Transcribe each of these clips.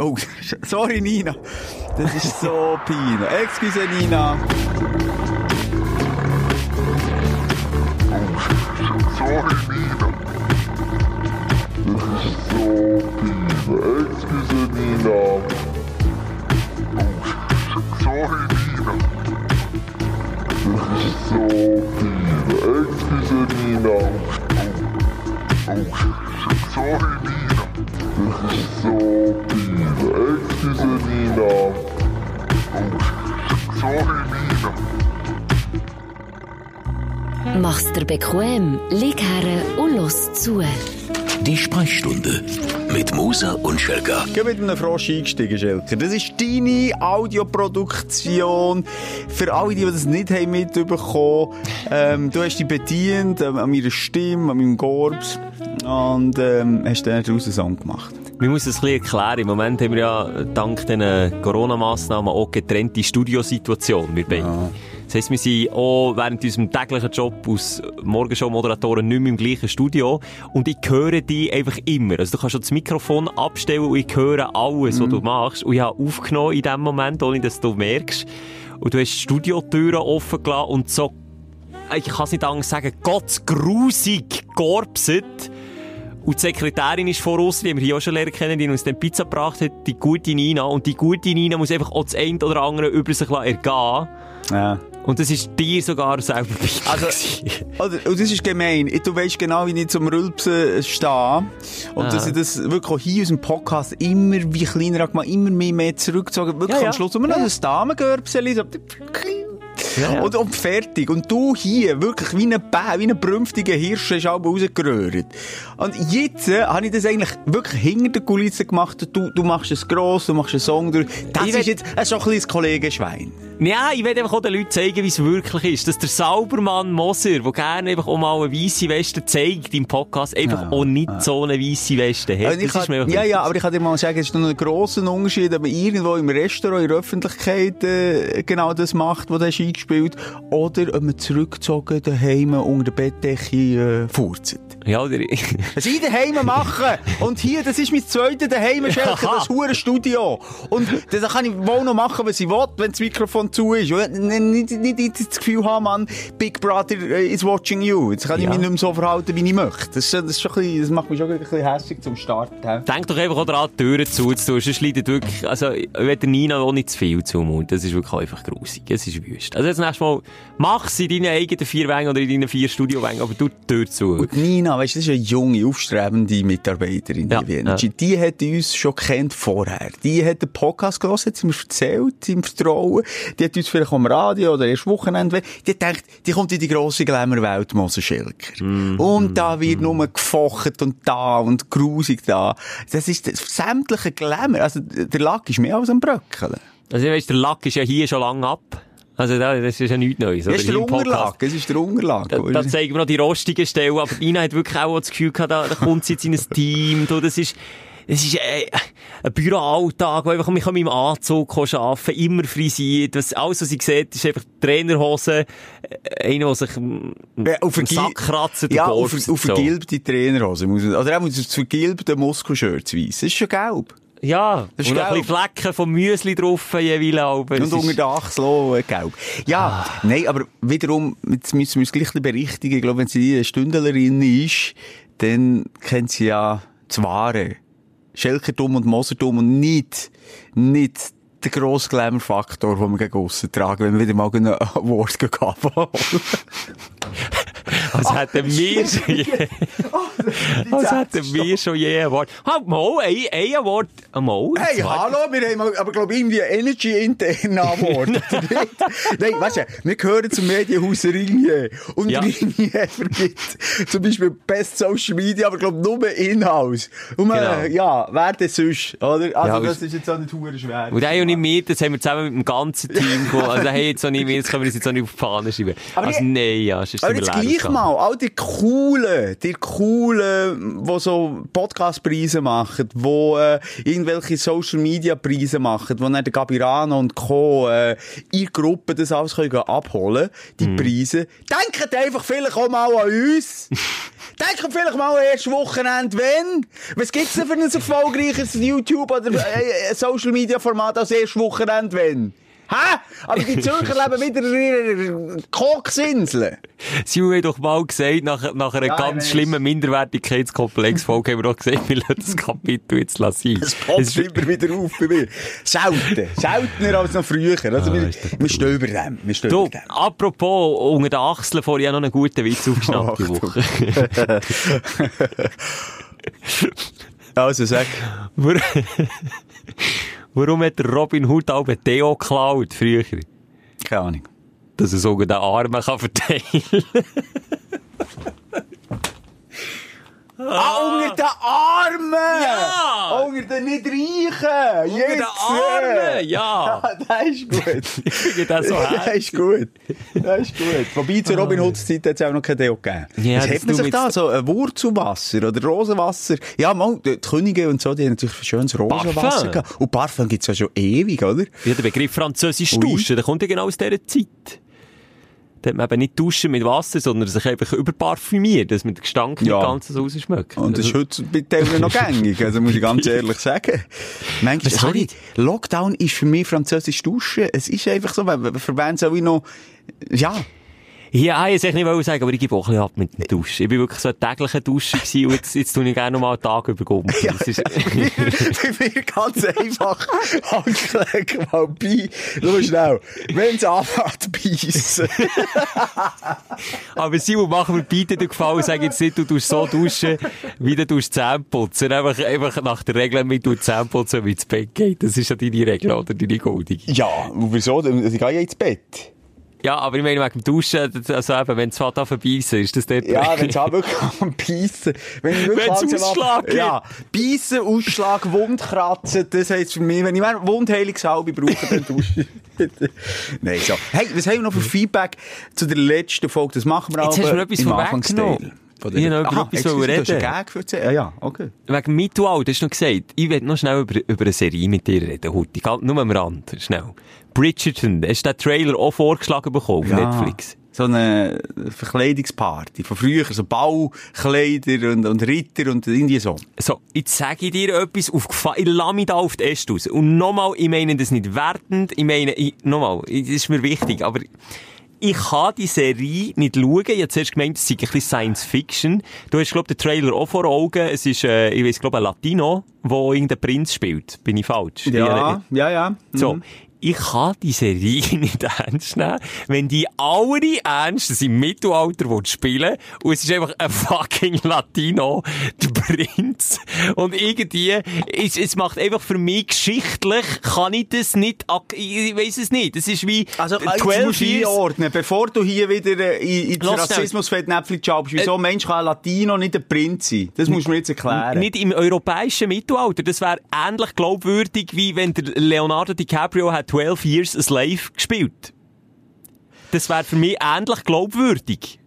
Oh, sorry Nina. Das ist so peinlich. Excuse Nina. Sorry, Nina. Das ist so peinlich. Excuse, Nina. Oh, sorry, Nina. Das ist so peinlich. Excuse, Nina. Oh, oh, sorry, Nina. Das ist so peinlich. Excuse, Nina. Oh, sorry, Nina. Mach's dir bequem, lieg her und los zu. Die Sprechstunde mit Musa und Schelga. Ich bin mit einem Frosch eingestiegen, Schelker. Das ist deine Audioproduktion. Für alle, die das nicht haben mitbekommen ähm, Du hast dich bedient ähm, an meiner Stimme, an meinem Gorbs und ähm, hast dann daraus einen Song gemacht. Wir müssen es ein bisschen erklären. Im Moment haben wir ja dank den Corona-Massnahmen auch getrennte Studiosituation, wir beide. Ja. Das heisst, wir sind auch während unserem täglichen Job als Morgenshow-Moderatoren nicht mehr im gleichen Studio. Und ich höre dich einfach immer. Also du kannst schon das Mikrofon abstellen und ich höre alles, was du machst. Und ich habe aufgenommen in dem Moment, ohne dass du merkst. Und du hast die Studiotüren offen gelassen und so, ich kann es nicht anders sagen, Gott grusig georpset. Und die Sekretärin ist vor uns, die wir hier auch schon lernen kennen, die uns dann Pizza gebracht hat, die gute Nina. Und die gute Nina muss einfach auch das eine oder andere über sich ergehen Ja. Und das ist dir sogar selber Also, oder, und das ist gemein. Du weißt genau, wie ich zum Rülpsen stehe. Und Aha. dass ich das wirklich auch hier aus dem Podcast immer wie kleiner gemacht, immer mehr, mehr zurückgezogen. Wirklich Ja, ja. am Schluss immer noch ein Damengörbseli. So. Ja. Und, und fertig. Und du hier, wirklich wie ein Bär, wie ein brünftiger Hirsch, hast du auch rausgerührt. Und jetzt äh, habe ich das eigentlich wirklich hinter der Kulisse gemacht. Du, du machst es gross, du machst einen Song durch. Das Ich ist jetzt äh, so ein bisschen das Kollegenschwein. Ja, ich will einfach auch den Leuten zeigen, wie es wirklich ist. Dass der Saubermann Moser, der gerne einfach auch mal eine weisse Weste zeigt im Podcast, einfach Ja, auch nicht so eine weisse Weste hat. Das kann, ja, ja, aber ich kann dir mal sagen, es ist noch ein grosser Unterschied, ob man irgendwo im Restaurant, in der Öffentlichkeit äh, genau das macht, was du eingespielt oder ob man zurückgezogen daheim unter der Bettdecke äh, furzt. Ja, oder? Das ich daheim machen. Und hier, das ist mein zweites daheim Schelke, das hure Studio. Und da kann ich wohl noch machen, was ich will, wenn das Mikrofon zu ist. Nicht, nicht, nicht das Gefühl haben, man, Big Brother äh, is watching you. Jetzt kann ich Ja. mich nicht mehr so verhalten, wie ich möchte. Das, ist, das, ist schon ein bisschen, das macht mich schon ein bisschen hässlich zum Starten. Denk doch einfach auch daran, die Türen zuzutun. Sonst leidet wirklich, also, ich will der Nina auch nicht zu viel zumuten. Das ist wirklich einfach grusig. Es ist wüst. Also, jetzt nächstes Mal, mach sie in deinen eigenen vier Wängen oder in deinen vier Studiowängen, aber du die Tür zu. Und Nina, weißt du, das ist eine junge, aufstrebende Mitarbeiterin Ja, Energy. Die hat uns schon kennt vorher. Die hat den Podcast gelesen, hat sie mir erzählt, im Vertrauen. Die hat uns vielleicht am Radio oder erst Wochenende, die gedacht, die kommt in die grosse Glamour-Welt, Moser Schilker. Und da wird nur gefocht und da und grusig da. Das ist das sämtliche Glamour. Also, der Lack ist mehr als ein Bröckeln. Also, ich weiss, der Lack ist ja hier schon lange ab. Also, da- das ist ja nichts Neues. Das ist der. Unterlag. Das ist der Unterlag. Da, da zeigen wir noch die rostigen Stellen, aber Ina hat wirklich auch das Gefühl gehabt, da, da kommt sie jetzt in ein Team, du, das ist, es ist äh, ein Büroalltag, wo einfach, ich kann mit meinem Anzug arbeiten, immer frisiert, was, alles, was sie sieht, ist einfach Trainerhose, äh, einer, der sich Ja, auf vergil- Sack kratzt Ja, auf, auf so. vergilbte Trainerhose. Muss man- Oder auch auf vergilbte Muskelshirts weiss. Das ist schon gelb. Ja, Das ist und ein Flecken vom Müsli drauf, jeweils. aber es Und unter der Achsel äh, gelb. Ja, nein, aber wiederum, jetzt müssen wir uns gleich berichtigen. Ich glaube, wenn sie eine Stündlerin ist, dann kennt sie ja das Wahre. Schelkertum und Mosertum und nicht, nicht der grosse Glamour-Faktor, den wir gegen aussen tragen, wenn wir wieder mal einen Award gaben. Als hätten wir schon je, als hätten wir schon je ein Award. Halt mal, ein, ein Award, mal. Hey, hallo, wir haben aber, glaube ich, irgendwie Energy intern Award. oder nicht? Nein, weißt du, wir gehören zum Medienhaus Ringier. Und Ja. Ringier vergibt zum Beispiel Best Social Media, aber glaube nur Inhouse. Und man, Genau. ja, wer denn sonst, oder? Also, Ja, das ist jetzt auch nicht hure schwer. Und ja nicht wir, das haben wir zusammen mit dem ganzen Team gemacht. Also, hey, jetzt auch nicht wir, jetzt können wir uns jetzt auch nicht auf die Fahne schreiben. Aber also, nein, ja, sonst Aber sind wir jetzt gleich. Mal, all die coolen, die coolen die so Podcastpreise machen, die äh, irgendwelche Social-Media-Preise machen, wo dann der Gabirano und Co. Äh, in der Gruppe das alles können abholen die Preise. Denkt einfach vielleicht auch mal an uns. Denkt vielleicht mal an erst Wochenende, wenn? Was gibt's denn für ein erfolgreiches YouTube- oder äh, Social-Media-Format als erst Wochenende, wenn? Hä? Aber die Zürcher leben wieder in ihrer Koksinseln. Sie haben doch mal gesagt, nach, nach einer Ja, ganz schlimmen Minderwertigkeitskomplex-Folge haben wir doch gesagt, wir lassen das Kapitel jetzt sein. Es poppt Es immer wieder auf bei mir. Selten. Seltener als noch früher. Also wir, ist doch wir stehen über dem. Wir stehen Du, über dem. apropos, unter den Achseln vorher noch einen guten Witz aufgeschnappt die. Woche. Also sag. Warum- hat Robin Hood auch Deo geklaut früher? Keine Ahnung. Dass er sogar den Armen kann verteilen Ah, unter den Armen! Ja! Unter den nicht Reichen! Unter den Armen! Ja! Ja, das ist gut. Ich finde das so das ist gut. Das ist gut. Wobei zu Robin Hoods Zeit hat es auch noch kein Deo gegeben. Ja, Was hat man sich da? So ein Wurzelwasser oder Rosenwasser? Ja, mal, die Könige und so, die haben natürlich schönes Rosenwasser Parfum. gehabt. Und Parfum gibt's ja schon ewig, oder? Ja, der Begriff französisch duschen, der kommt ja genau aus dieser Zeit. Da hat man eben nicht duschen mit Wasser, sondern sich einfach überparfümiert, dass man den Gestank Ja. nicht ganz so rausschmeckt. Und das ist heute bei Teilen noch gängig, also muss ich ganz ehrlich sagen. Manchmal, sorry, Lockdown ist für mich französisch Duschen. Es ist einfach so, wenn- für wen soll ich noch, ja, Ja, ich wollte nicht sagen, aber ich gebe auch ein bisschen ab mit dem Duschen. Ich bin wirklich so ein täglicher Duscher gewesen und jetzt, jetzt tue ich gerne noch mal einen Tag übergumpeln. Ja, Das ist, bei mir ganz einfach. Handgelenk mal bei. Schau schnell. Wenn es anfängt beißen. aber Simon, mach mir bitte den Gefallen, sag jetzt nicht, du tust so duschen, wie du tust Zähne putzen. Einfach, einfach nach der Regel, wie du Zähne putzen, wie ins Bett geht. Das ist ja deine Regel, oder? Deine goldige. Ja, und wieso? Ich gehe ja ins Bett. Ja, aber ich meine, wegen dem Duschen, also eben, wenn es an verbeissen, ist das dort... Ja, wenn es auch wirklich am Beißen. Wenn ich wirklich ab- Ausschlag gibt. Ja, Beißen, Ausschlag, Wund kratzen, das heisst für mich, wenn ich mehr Wundheilungssalbe brauche, dann dusche ich. Nein, so. Hey, was haben wir noch für Feedback zu der letzten Folge? Das machen wir Jetzt aber hast etwas im. Anfangsteil. Von der- Ich wollte noch etwas reden. Gag erzählt? Ja, ja, okay. Wegen Mittelalter, hast du noch gesagt, ich will noch schnell über, über eine Serie mit dir reden. Halt nur am Rand, schnell. Bridgerton, hast du den Trailer auch vorgeschlagen bekommen auf Netflix? So eine Verkleidungsparty von früher, so Baukleider und, und Ritter und irgendwie so. So, jetzt sage ich dir etwas auf Gefahr, ich lasse mich da auf die Äste raus. Und nochmal, ich meine das nicht wertend, ich meine, nochmal, das ist mir wichtig, aber ich kann die Serie nicht schauen. Ich habe zuerst gemeint, es sei ein bisschen Science Fiction. Du hast, glaube ich, den Trailer auch vor Augen. Es ist, äh, ich weiß, glaube ein Latino, der irgendein Prinz spielt. Bin ich falsch? Ja, ja, ja. So. Ich kann die Serie nicht ernst nehmen, wenn die alle ernst das im Mittelalter spielen und es ist einfach ein fucking Latino, der Prinz. Und irgendwie, es, es macht einfach für mich geschichtlich, kann ich das nicht, ich, weiss es nicht. Es ist wie Also, äh, jetzt 12 musst du Years. einordnen, bevor du hier wieder äh, in, in schnell. Rassismus-Fettnäpfchen schaubst. Wieso ein Mensch kann ein Latino nicht ein Prinz sein? Das musst du mir jetzt erklären. Nicht im europäischen Mittelalter. Das wäre ähnlich glaubwürdig, wie wenn der Leonardo DiCaprio hat 12 Years a Slave gespielt. Das wäre für mich ähnlich glaubwürdig.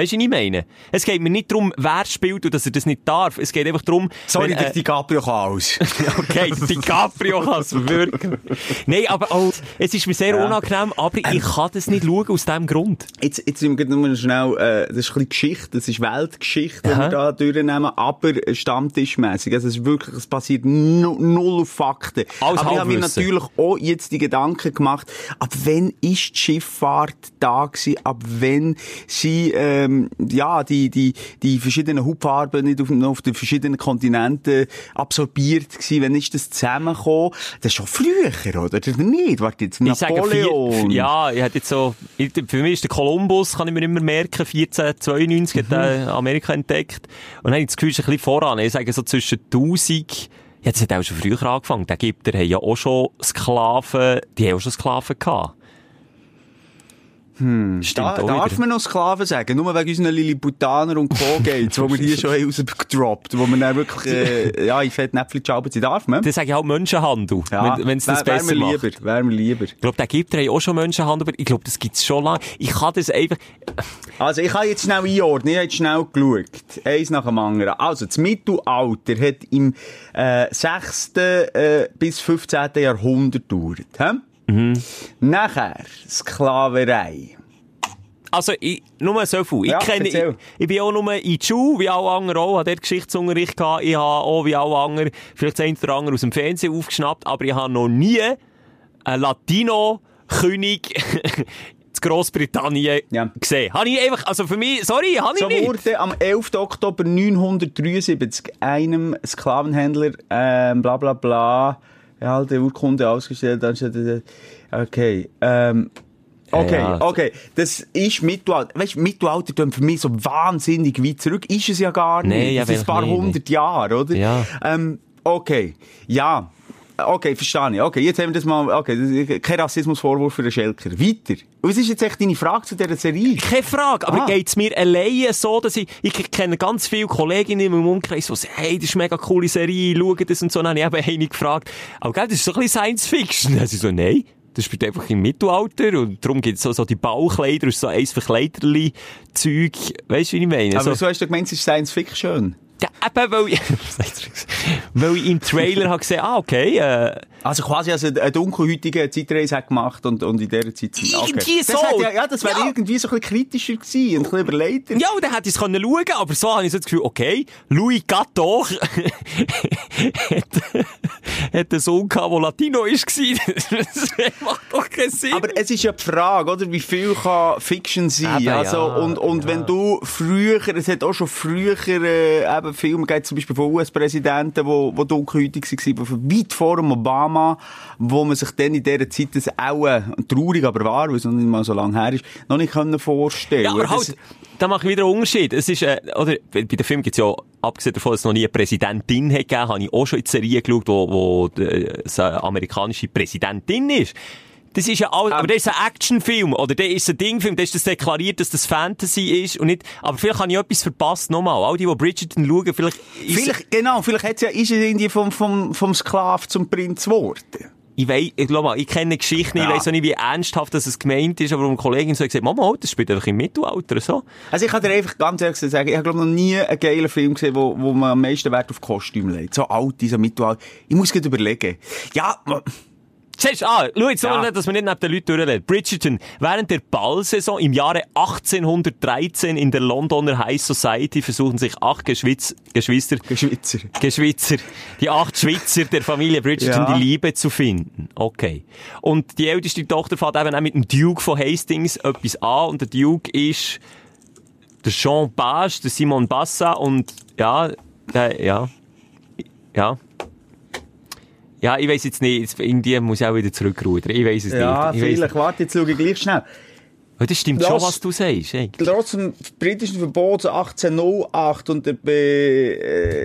Weißt du, was ich meine? Es geht mir nicht darum, wer spielt und dass er das nicht darf. Es geht einfach darum, Sorry, wenn, äh, DiCaprio kann alles. Okay, DiCaprio kann es wirklich. Nein, aber auch, es ist mir sehr Ja. unangenehm, aber ich kann das nicht schauen aus diesem Grund. Jetzt, jetzt sind wir nur schnell, äh, das ist ein bisschen Geschichte, das ist Weltgeschichte, die wir da durchnehmen, aber stammtischmässig. Also es ist wirklich, es passiert nu null auf Fakten. Alles aber ich habe mir natürlich auch jetzt die Gedanken gemacht, ab wann ist die Schifffahrt da gewesen, ab wann sie, ähm, ja, die, die, die verschiedenen Hautfarben nicht auf, auf den verschiedenen Kontinenten absorbiert gewesen, wann ist das zusammengekommen? Das ist schon früher, oder? Oder nicht? Warte jetzt, Ich sage vier, Napoleon. ja, ich hätte jetzt so, für mich ist der Kolumbus, kann ich mir immer merken, 1492 hat er Amerika entdeckt. Und dann habe ich das Gefühl, ist ein bisschen voran. Ich sage so zwischen 1000, ja, das hat auch schon früher angefangen. Die Ägypter haben ja auch schon Sklaven, die haben auch schon Sklaven gehabt. Stimmt Da, darf man noch Sklaven sagen? Nur wegen unseren Lilliputaner und Co-Gates, die wir hier schon haben rausgedroppt, wo wir dann wirklich, äh, ja, in Fettnäpfchen geschaubt sind. Darf man? Dann sage ich halt Menschenhandel, wenn, wenn's das wär, wär besser mir macht. lieber, wär mir lieber. Ich glaube, der gibt dir auch schon Menschenhandel, aber ich glaube, das gibt's schon lange. Ich kann das einfach... Also, ich habe jetzt schnell einordnen, ich habe jetzt schnell geschaut. Eins nach dem anderen. Also, das Mittelalter hat im, äh, 6. Äh, bis 15. Jahrhundert gedauert. hä? Mhm. Nachher, Sklaverei. Also, ich, nur so viel. Ich Ja, kenne, ich, ich bin auch nur in die Schule, wie alle anderen auch, habe dort Geschichtsunterricht gehabt. Ich habe auch, wie alle anderen, vielleicht eine oder andere aus dem Fernsehen aufgeschnappt, aber ich habe noch nie einen Latino-König zu Grossbritannien Ja. gesehen. Habe ich einfach, also für mich, sorry, habe ich So nicht. wurde am 11. Oktober 973 einem Sklavenhändler, ähm, bla bla bla, ja, halt, die Urkunde ausgestellt, dann steht, okay, ähm, okay, Ja, okay, das ist Mittelalter, weißt du, Mittelalter tun für mich so wahnsinnig weit zurück, ist es ja gar nicht, Nee, ja, das ist ein paar hundert Jahre, oder? Ja. Ähm, okay, ja, Okay, verstehe ich. Okay, jetzt haben wir das mal, okay, kein Rassismusvorwurf für den Schelker. Weiter. Was ist jetzt echt deine Frage zu dieser Serie? Keine Frage, aber Ah. geht's mir alleine so, dass ich, ich kenne ganz viele Kolleginnen in meinem Umkreis, die sagen, hey, das ist eine mega coole Serie, schau das und so. Dann habe ich eben eine gefragt, aber gell, das ist so ein bisschen Science Fiction. Dann sie so, nein. Das spielt einfach im Mittelalter und darum gibt's so, so die Baukleider und so eins für Kleiderli-Zeug. Weißt du, wie ich meine? Aber so, so hast du gemeint, es ist Science Fiction. Ja, eben, weil ich, weil ich im Trailer habe gesehen, ah, okay, äh, Also quasi als eine dunkelhäutige Zeitreise hat gemacht und, und in dieser Zeit sind. Irgendwie das so. Hat ja, ja, das wäre Ja. irgendwie so ein bisschen kritischer gewesen und ein bisschen überleiter. Ja, und dann hätte ich es können schauen, aber so habe ich so das Gefühl, okay, Louis Gatto hat, hat einen Sohn gehabt, der Latino war. das macht doch keinen Sinn. Aber es ist ja die Frage, oder? Wie viel kann Fiction sein? Eben, also, ja, und, und wenn du früher, es hat auch schon früher, äh, eben Filme gegeben, zum Beispiel von US-Präsidenten, wo, wo dunkelhäutig waren, weit vor dem Obama, wo man sich dann in dieser Zeit das auch, äh, traurig aber wahr, weil es noch nicht mal so lange her ist, noch nicht können vorstellen. ja, aber Das- halt, da mache ich wieder einen Unterschied. Es ist, äh, oder, bei den Filmen gibt es ja, abgesehen davon, dass es noch nie eine Präsidentin hat gegeben, habe ich auch schon in die Serie geschaut, wo, wo äh, eine amerikanische Präsidentin ist. Das ist ja alles, aber das ist ein Actionfilm, oder das ist ein Dingfilm, das ist das deklariert, dass das Fantasy ist und nicht, aber vielleicht habe ich etwas verpasst, nochmal. All die, die Bridgerton schauen, vielleicht ist, Vielleicht, genau, vielleicht hat's ja, ist es irgendwie vom, vom, vom Sklav zum Prinz geworden. ich weiss, ich glaube, ich kenne die Geschichte nicht, Ja. ich weiss auch nicht, wie ernsthaft das es gemeint ist, aber eine Kollegin so gesagt, Mama, das spielt einfach im Mittelalter, so. Also ich kann dir einfach ganz ehrlich sagen, ich habe glaube noch nie einen geilen Film gesehen, wo, wo man am meisten Wert auf Kostüm legt. So alt, so Mittelalter. Ich muss gerade überlegen. Ja, Siehst du, ah, schau jetzt Ja. dass wir nicht neben den Leuten durchleben. Bridgerton, während der Ballsaison im Jahre 1813 in der Londoner High Society versuchen sich acht Geschwitz Geschwister, Geschwitzer. Geschwitzer, die acht Schwitzer der Familie Bridgerton Ja. die Liebe zu finden. Okay. Und die älteste Tochter fährt eben auch mit dem Duke von Hastings etwas an und der Duke ist der Jean Page, der Simon Bassa und ja, der, ja, ja. Ja, ich weiss jetzt nicht, irgendwie muss ich auch wieder zurückrudern. Ich weiss es Ja, nicht. Ich weiss vielleicht. Warte, jetzt schaue ich gleich schnell. nicht. Das stimmt Lass- schon, was du sagst. Ey. Trotz dem britischen Verbot 1808 und der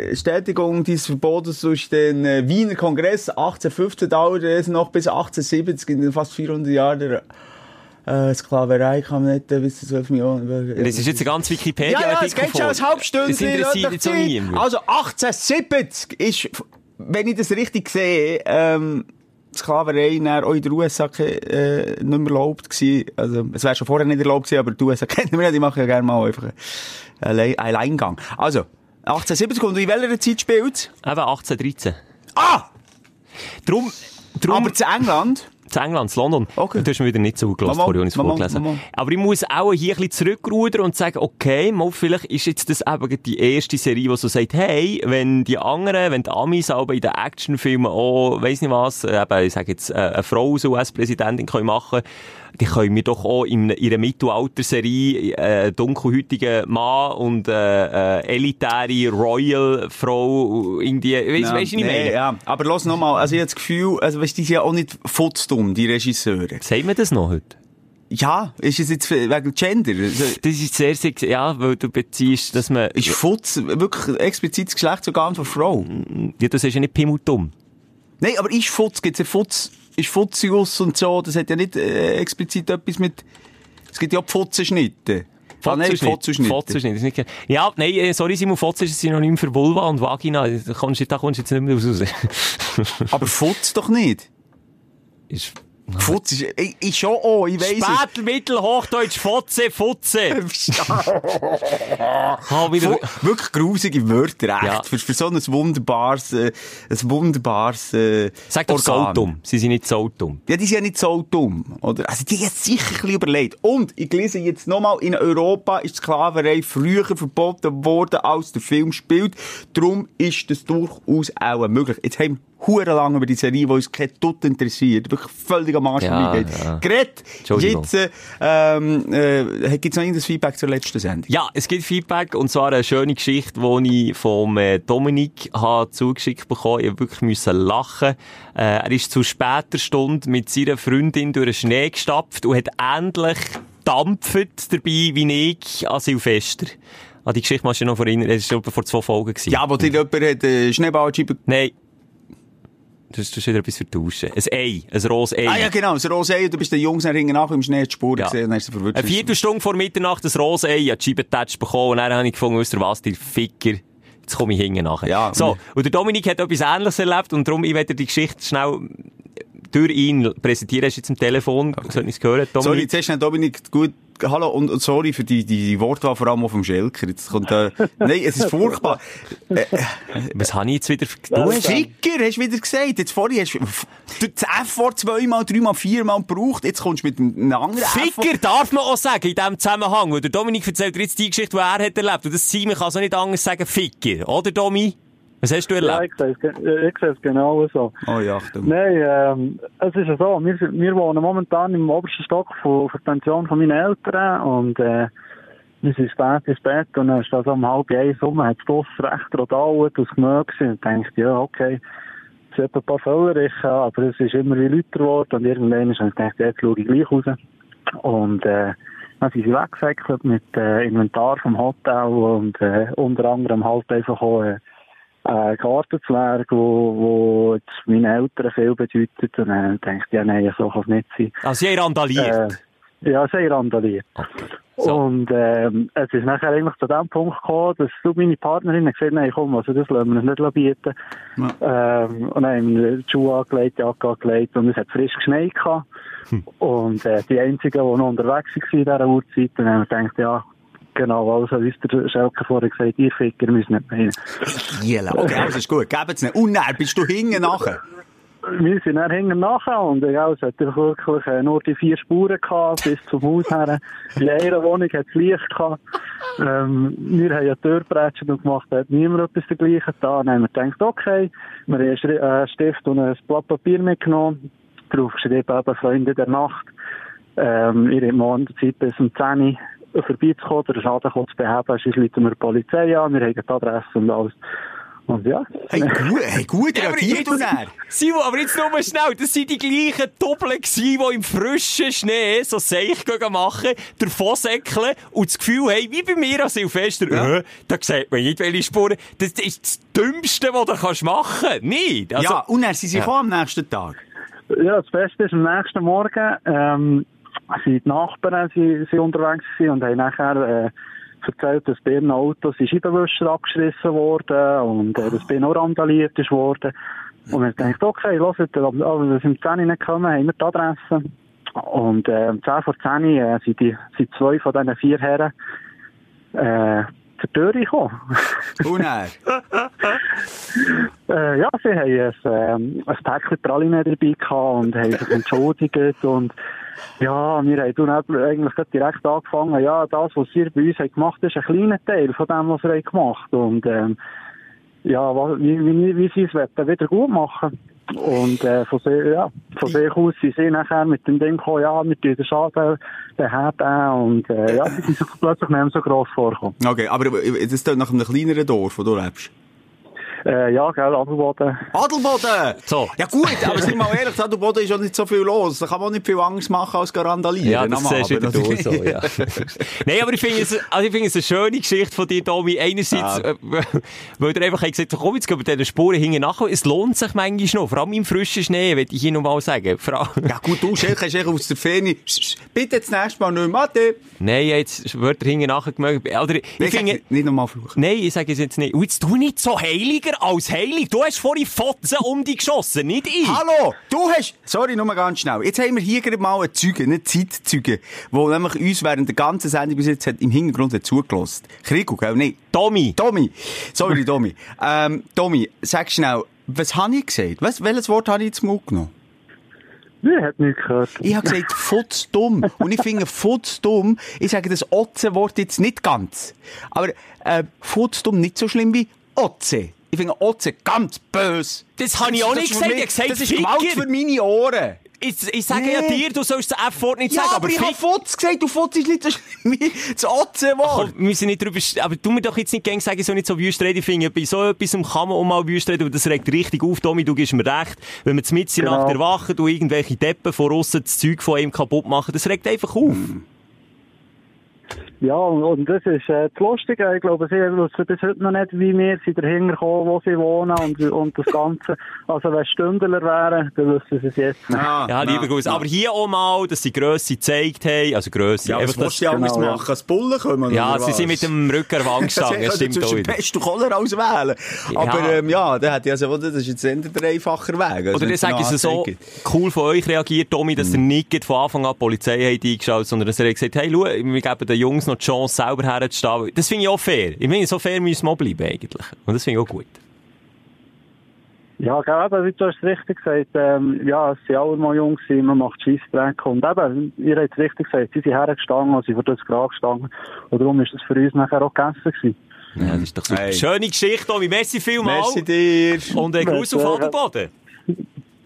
Bestätigung dieses Verbotes durch den äh, Wiener Kongress 1815 dauerte es noch bis 1870, in den fast 400 Jahren der äh, Sklaverei kam nicht äh, bis zu 12 Millionen. Das ist jetzt ein ganz Wikipedia. Ja, ja, es geht schon als Hauptstunde. Das interessiert jetzt auch niemand. Also 1870 ist, wenn ich das richtig sehe, ähm, Sklaverei dann auch in den USA äh, nicht mehr erlaubt gewesen. Also, es wäre schon vorher nicht erlaubt gewesen, aber die USA kennen wir ja, die machen ja gerne mal einfach einen Alle- Alleingang. Also, 1870 und in welcher Zeit spielt Eben 1813. Ah! Drum, drum Aber zu England? Zu England, zu London. Okay. Du hast mir wieder nicht zugelassen, vorhin, als ich es vorgelesen Mama. Aber ich muss auch hier ein bisschen zurückrudern und sagen, okay, mal, vielleicht ist jetzt das eben die erste Serie, die so sagt, hey, wenn die anderen, wenn die Amis aber in den Actionfilmen auch, weiss nicht was, eben, ich sage jetzt, äh, eine Frau als US-Präsidentin können machen, die können wir doch auch in, in einer Mittelalter-Serie äh, dunkelhäutigen Mann und äh, äh, elitäre Royal-Frau irgendwie, weißt du, weißt du, was ich meine? ja. Aber los nochmal, also ich habe das Gefühl, also weißt, die sind ja auch nicht futzdumm, die Regisseure. Sagt man das noch heute? Ja, ist es jetzt wegen Gender? Also, Das ist sehr, sehr, ja, weil du beziehst, dass man, Ist Futz wirklich explizit das Geschlechtsorgan von Frau? ja, das ist ja nicht pimmeldumm. Nein, aber ist Futz, gibt's ja Futz, ist Futzius und so, das hat ja nicht äh, explizit etwas mit Es gibt ja auch Pfutzenschnitte. Ah, nein, Fotzenschnitte. Fotzenschnitt. ist nicht ge- Ja, nein, äh, sorry, Simon, Fotzen ist ein Synonym für Vulva und Vagina. Da kommst du da kommst du jetzt nicht mehr raus. Aber Futz doch nicht. ist Futz ist, ich, ich schon auch, ich weiss. Spätel, Mittel, Hochdeutsch, Fotze, Futze. Wieder... Fu- Wirklich grusige Wörter, echt. Ja. Für, für so ein wunderbares, äh, ein wunderbares, äh, Sag doch so dumm. Sie sind nicht so dumm. Ja, die sind ja nicht so dumm, oder? Also, die haben sicher ein bisschen überlegt. Und, ich lese jetzt nochmal, in Europa ist Sklaverei früher verboten worden, als der Film spielt. Darum ist das durchaus auch möglich. Jetzt haben hure lang über die Serie, die uns kein Tut interessiert, wirklich völlig am Arsch Ja, vorbeigeht. ja. Entschuldigung. Jetzt, äh, ähm, äh, gibt's noch irgendein Feedback zur letzten Sendung? Ja, es gibt Feedback, und zwar eine schöne Geschichte, die ich vom äh, Dominik habe zugeschickt bekommen Ich musste wirklich müssen lachen. Äh, er ist zu später Stunde mit seiner Freundin durch den Schnee gestapft und hat endlich dampft dabei, wie ich an Silvester. An die Geschichte musst du dich noch erinnern, das war vor zwei Folgen. Gewesen. Ja, wo dir jemand hat, äh, Schneeballscheibe Nein. Das ist wieder etwas vertauschen. Ein Ei, ein rohes Ei. Ah ja, genau, das Rosé, du bist den Jungs hinten nach im Schnee die Spuren Ja. gesehen, dann hast du verwirrt. Eine Viertelstunde vor Mitternacht ein rohes Ei, an die Scheibentatsch bekommen und dann habe ich gefunden, wisst ihr was, die Ficker. Jetzt komme ich hinten nachher. Ja, so, und- und der Dominik hat etwas Ähnliches erlebt und darum, ich werde die Geschichte schnell durch ihn präsentieren. Hast du jetzt am Telefon, okay. ich es hören, Sorry, Dominik? zuerst schnell Dominik, gut, hallo und, und sorry für die, die, Wortwahl, vor allem auch vom Schelker. Jetzt kommt, äh, nein, es ist furchtbar. Äh, Was habe ich jetzt wieder... du Ficker, hast du wieder gesagt. Jetzt vorhin hast du das F-Wort zweimal, dreimal, viermal gebraucht. Jetzt kommst du mit einem anderen. Ficker darf man auch sagen in diesem Zusammenhang. Und der Dominik erzählt dir jetzt die Geschichte, die er hat erlebt. Und das Simon kann so nicht anders sagen, Ficker. Oder, Domi? Was hast du Ja, erlebt? ich sehe ich sehe es genau so. Oh ja, Achtung. Nein, ähm, es ist ja so, wir, wir wohnen momentan im obersten Stock von, von der Pension von meinen Eltern und äh, wir sind spät ins Bett und dann ist das um halb eins rum, hat es recht rodauert aus Gemöge und denkt, ja, okay, es hat ein paar Völler, ich, aber es ist immer wie lauter geworden und irgendwann ist dann gedacht, jetzt schaue ich gleich raus. Und äh, dann sind sie weggesäckelt mit äh, Inventar vom Hotel und äh, unter anderem halt einfach auch äh, ein Gartenzwerg, wo, wo jetzt meinen Eltern viel bedeutet. Und dann denke ich, ja, nein, so kann es nicht sein. Also, sie haben randaliert. Äh, ja, sehr randaliert. So. Und ähm, es ist nachher eigentlich zu dem Punkt gekommen, dass du meine Partnerin gesagt nein, komm, also das lassen wir uns nicht bieten. Ähm, und dann haben wir die Schuhe angelegt, die Jacke angelegt und es hat frisch geschneit gehabt. Und äh, die Einzigen, die noch unterwegs waren in dieser Uhrzeit, dann haben wir gedacht, ja, genau, also wie es der Schelke vorher gesagt ihr Ficker müsst nicht mehr rein. Jiela. Okay, also ist gut. Gebt's nicht. Und dann bist du hinten nachher. Wir sind dann hinten nachher und ja, es hat wirklich äh, nur die vier Spuren gehabt, bis zum Haus her. In einer Wohnung hat es Licht gehabt. Ähm, wir haben ja die Tür gebretscht und gemacht, da hat niemand etwas dergleichen getan. Dann haben wir gedacht, okay, wir haben einen äh, einen Stift und ein Blatt Papier mitgenommen, drauf geschrieben, eben Freunde der Nacht. Ähm, ihr habt morgen Zeit bis um 10 Uhr vorbeizukommen, den Schaden zu beheben, sonst rufen wir die Polizei an, wir haben die Adresse und alles. Und ja. Hey, gut, hey, gut Ja, aber reagiert du dann. Simon, aber jetzt nur mal schnell. Das sind die gleichen Doppel gsi, die im frischen Schnee so Seich gehen machen, davon säckeln und das Gefühl haben, wie bei mir an Silvester, Ja. äh, da sieht man nicht, welche Spuren. Das ist das Dümmste, was du kannst machen kannst. Nicht? Also, ja, und dann sind sie Ja. am nächsten Tag. Ja, das Beste ist, am nächsten Morgen ähm, sind die Nachbarn sind, sind unterwegs und haben nachher äh, erzählt, dass bei ihren Autos die Scheibenwischer abgeschlissen wurden und äh, dass bei ihnen auch randaliert ist worden. Und ich dachte, okay, hört, aber wir sind um 10 Uhr nicht gekommen, haben wir die Adresse. Und äh, um 10 vor 10 Uhr äh, sind, die, sind zwei von diesen vier Herren äh, zur Tür gekommen. Und dann. Äh, ja, sie haben ein, ähm, ein Päckchen Praline dabei gehabt und haben sich entschuldigt und ja, wir haben dann eigentlich direkt angefangen, ja, das, was sie bei uns gemacht ist ein kleiner Teil von dem, was haben gemacht und ähm, ja, wie, wie, wie sie es wieder gut machen. Und äh, von, sich, ja, von sich aus sind sie nachher mit dem Ding gekommen, ja, wir tun den Schaden beheben und äh, ja, sie sind plötzlich nicht mehr so gross vorgekommen. Okay, aber das ist nach einem kleineren Dorf, wo du lebst. Äh, ja, gell, Adelboden. Adelboden! So. Ja gut, aber sind wir mal ehrlich, Adelboden ist auch nicht so viel los. Da kann man auch nicht viel Angst machen als garandalieren. Ja, das siehst wieder du so, ja. Nein, aber ich finde es, also ich finde es eine schöne Geschichte von dir, Tommy. Einerseits, Ja. äh, weil du einfach gesagt hast, komm, jetzt gehen wir diesen Spuren hinten nach. Es lohnt sich manchmal noch. Vor allem im frischen Schnee, will ich hier noch mal sagen. Vor allem, Ja gut, du hast echt aus der Ferne. Bitte das nächste Mal nicht mehr. Ade. Nein, jetzt wird er hinten nachher gemerkt. Oder, ich Ich finde, nicht nochmal fluchen. Nein, ich sage es jetzt nicht. Und jetzt tu nicht so heiliger als heilig. Du hast vorhin Fotzen um dich geschossen, nicht ich. Hallo, du hast, sorry, nur mal ganz schnell. Jetzt haben wir hier gerade mal einen Zeugen, einen Zeitzeugen, der nämlich uns während der ganzen Sendung bis jetzt hat, im Hintergrund hat zugelassen. Krigo, gell? Nein, Tommy. Tommy. Sorry, Tommy. ähm, Tommy, sag schnell, was habe ich gesagt? Was, welches Wort habe ich jetzt Mund genommen? Nee, hat nichts gehört. Ich habe gesagt, futzdumm. Und ich finde, futzdumm, ich sage das Otze-Wort jetzt nicht ganz. Aber, äh, futzdumm nicht so schlimm wie Otze. Ich finde Otze ganz böse. Das habe ich auch nicht gesagt. für Ich gesagt, Das ist. Gewalt für meine Ohren. Ich, ich sage ja Nee. dir, du sollst das F-Wort nicht Ja, sagen, aber, ich habe Futz gesagt, du Futz ist nicht wie das Otze-Wort. Wir müssen nicht drüber, aber du mir doch jetzt nicht gern sagen, ich soll nicht so wüst reden. Ich finde, bei so etwas kann man auch mal wüst reden, das regt richtig auf, Tommy, du gibst mir recht. Wenn wir mit Genau. Nacht erwachen, du irgendwelche Deppen von aussen das Zeug von ihm kaputt machen, das regt einfach auf. Ja, und, und das ist äh, das Lustige. Ich glaube, sie wissen bis heute noch nicht, wie wir sie dahinter kommen, wo sie wohnen und, und das Ganze. Also, wenn es Stündler wären, dann wüssten sie es jetzt nicht. Ah, Ja, lieber Gruß. Aber hier auch mal, dass sie Grösse gezeigt haben, also Grösse. Ja, was willst du genau, ja. machen? Als Bullen kommen? ja, sie was? sind mit dem Rücken an der Wand gestanden, das stimmt auch. Pest und Cholera auswählen. Aber, Ja. ähm, ja, der hat ja so, das ist jetzt eher der einfacher Weg. Also, Oder dann sage ich es so, cool von euch reagiert, Tommy, dass ihr nicht von Anfang an die Polizei habt eingeschaltet, sondern dass ihr habt gesagt, hey, schau, wir geben den Jungs noch die Chance, selber herzustehen. Das finde ich auch fair. Ich finde, so fair müssen wir bleiben, eigentlich. Und das finde ich auch gut. Ja, eben, wie du hast es richtig gesagt, ähm, ja, es sind alle mal jung gewesen, man macht Scheissdreck und eben, ihr habt es richtig gesagt, sie sind hergestanden sie vor das Grab gestanden und darum ist das für uns nachher auch gegessen gewesen. Ja, das ist doch super. Hey. Schöne Geschichte, Tommy. Merci vielmals. Merci dir. Und äh, Gruß auf. Adelboden.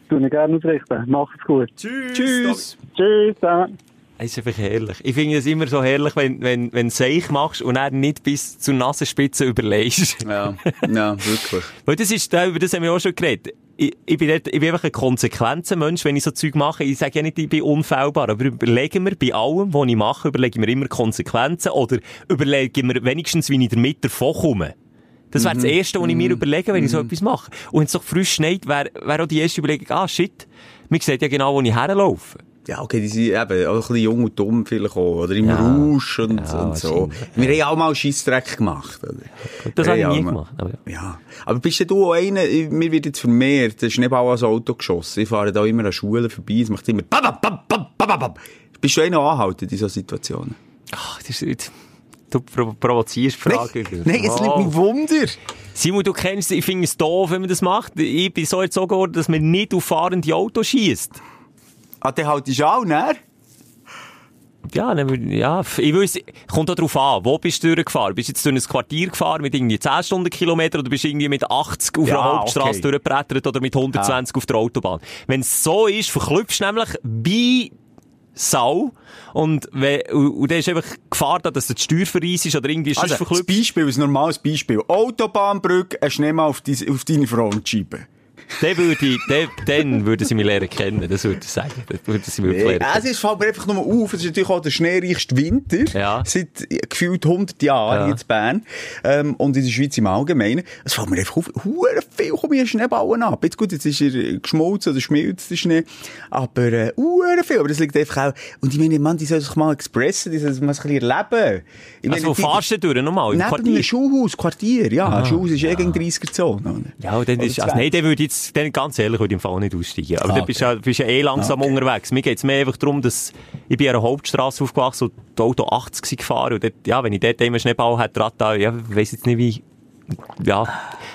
Tue ich gerne ausrichten. Macht's gut. Tschüss. Tschüss. Tschüss. Es ist einfach herrlich. Ich finde es immer so herrlich, wenn, wenn, wenn du Seich machst und dann nicht bis zur Nasenspitze überlegst. Ja, ja, wirklich. Weil das ist, über das haben wir auch schon geredet. Ich, ich bin, dort, ich bin einfach ein Konsequenzenmensch, wenn ich so Zeug mache. Ich sage ja nicht, ich bin unfehlbar, aber überlege mir bei allem, was ich mache, überlege mir immer Konsequenzen oder überlege mir wenigstens, wie ich damit davon komme. Das wäre das Erste, was ich mir überlege, wenn ich so etwas mache. Und wenn es doch frisch schneit, wäre wär auch die erste Überlegung, ah, shit, man sieht ja genau, wo ich herlaufe. Ja, okay, die sind eben auch ein bisschen jung und dumm vielleicht auch, oder im Ja. Rausch und, Ja, und so. Wir haben auch mal Scheissdreck gemacht, oder? Das habe ich nie mal- gemacht. Aber ja. Ja. Aber bist du auch einer, mir wird jetzt vermehrt, der Schneeball ans Auto geschossen. Ich fahre da immer an Schulen vorbei, es macht immer bam, bam, bam, bam, bam. Bist du einer anhalten in solchen Situationen? Ach, das ist jetzt, du provo provozierst die Frage. Nein, es nimmt mich Wunder. Simon, du kennst, ich finde es doof, wenn man das macht. Ich bin so erzogen worden, dass man nicht auf fahrende Autos schießt. Ah, dann haltest du auch, ne? Ja, dann, ja, ich weiß, kommt auch drauf an, wo bist du durchgefahren? Bist du jetzt durch ein Quartier gefahren mit irgendwie 10 Stundenkilometer oder bist du irgendwie mit 80 auf Ja, der Hauptstraße okay. durchgebrettert oder mit 120 auf der Autobahn? Wenn es so ist, verklüpfst du nämlich bei Sau und, we, und, dann ist einfach Gefahr da, dass du die Steuer verreissest oder irgendwie sonst Also, das verklüpfst. Beispiel, ein normales Beispiel. Autobahnbrücke, ein Schneemann auf, dein, auf deine Frontscheibe. Dann würde ich, dann, dann würde sie mich lernen kennen, das würde ich sagen. Das würde sie wirklich lernen Es ist, fällt mir einfach nur auf, es ist natürlich auch der schneereichste Winter. Ja. Seit gefühlt 100 Jahren Ja. in Bern. Ähm, und in der Schweiz im Allgemeinen. Es fällt mir einfach auf, hure viel kommen hier Schneeballen ab. Jetzt gut, jetzt ist er geschmolzen oder schmilzt der Schnee. Aber, äh, viel. Aber das liegt einfach auch, und ich meine, Mann, die sollen sich mal expressen, die sollen sich mal ein bisschen erleben. Ich Also, wo die- fahrst du durch, nochmal? Neben Quartier? Schulhaus, Quartier, ja. Ein Schulhaus ist eh gegen 30er-Zone. oder? Ja, und dann ist, also, 20. nein, dann würde ich dann ganz ehrlich, würde ich im Fall nicht aussteigen. Aber Ah, bist du ja, bist ja eh langsam Okay. unterwegs. Mir geht's mehr einfach darum, dass, ich bin an einer Hauptstrasse aufgewachsen und das Auto 80 sind gefahren und dort, ja, wenn ich dort immer Schneeball hätte, dran, ja, ich weiss jetzt nicht wie, ja,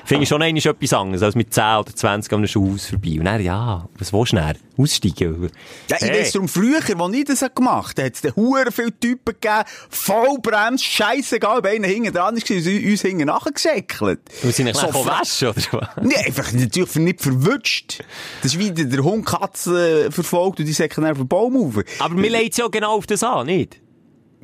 finde ich schon eigentlich etwas anderes, als mit 10 oder 20 an einem Schulhaus vorbei. Und dann, ja, was willst du dann? Aussteigen? Ja, ich Hey. weiss darum, früher, als ich das gemacht habe, hat es hure viele Typen gegeben, Vollbremse, scheissegal, ob einer hinten dran und sie uns hinten nachgesäckelt. Wir sind nicht So waschen, oder was? Nee, einfach natürlich nicht verwünscht. Das ist wie der, Hund Katze äh, verfolgt und die säcken dann auf den Baum rauf. Aber mir leidet ja genau auf das an, nicht?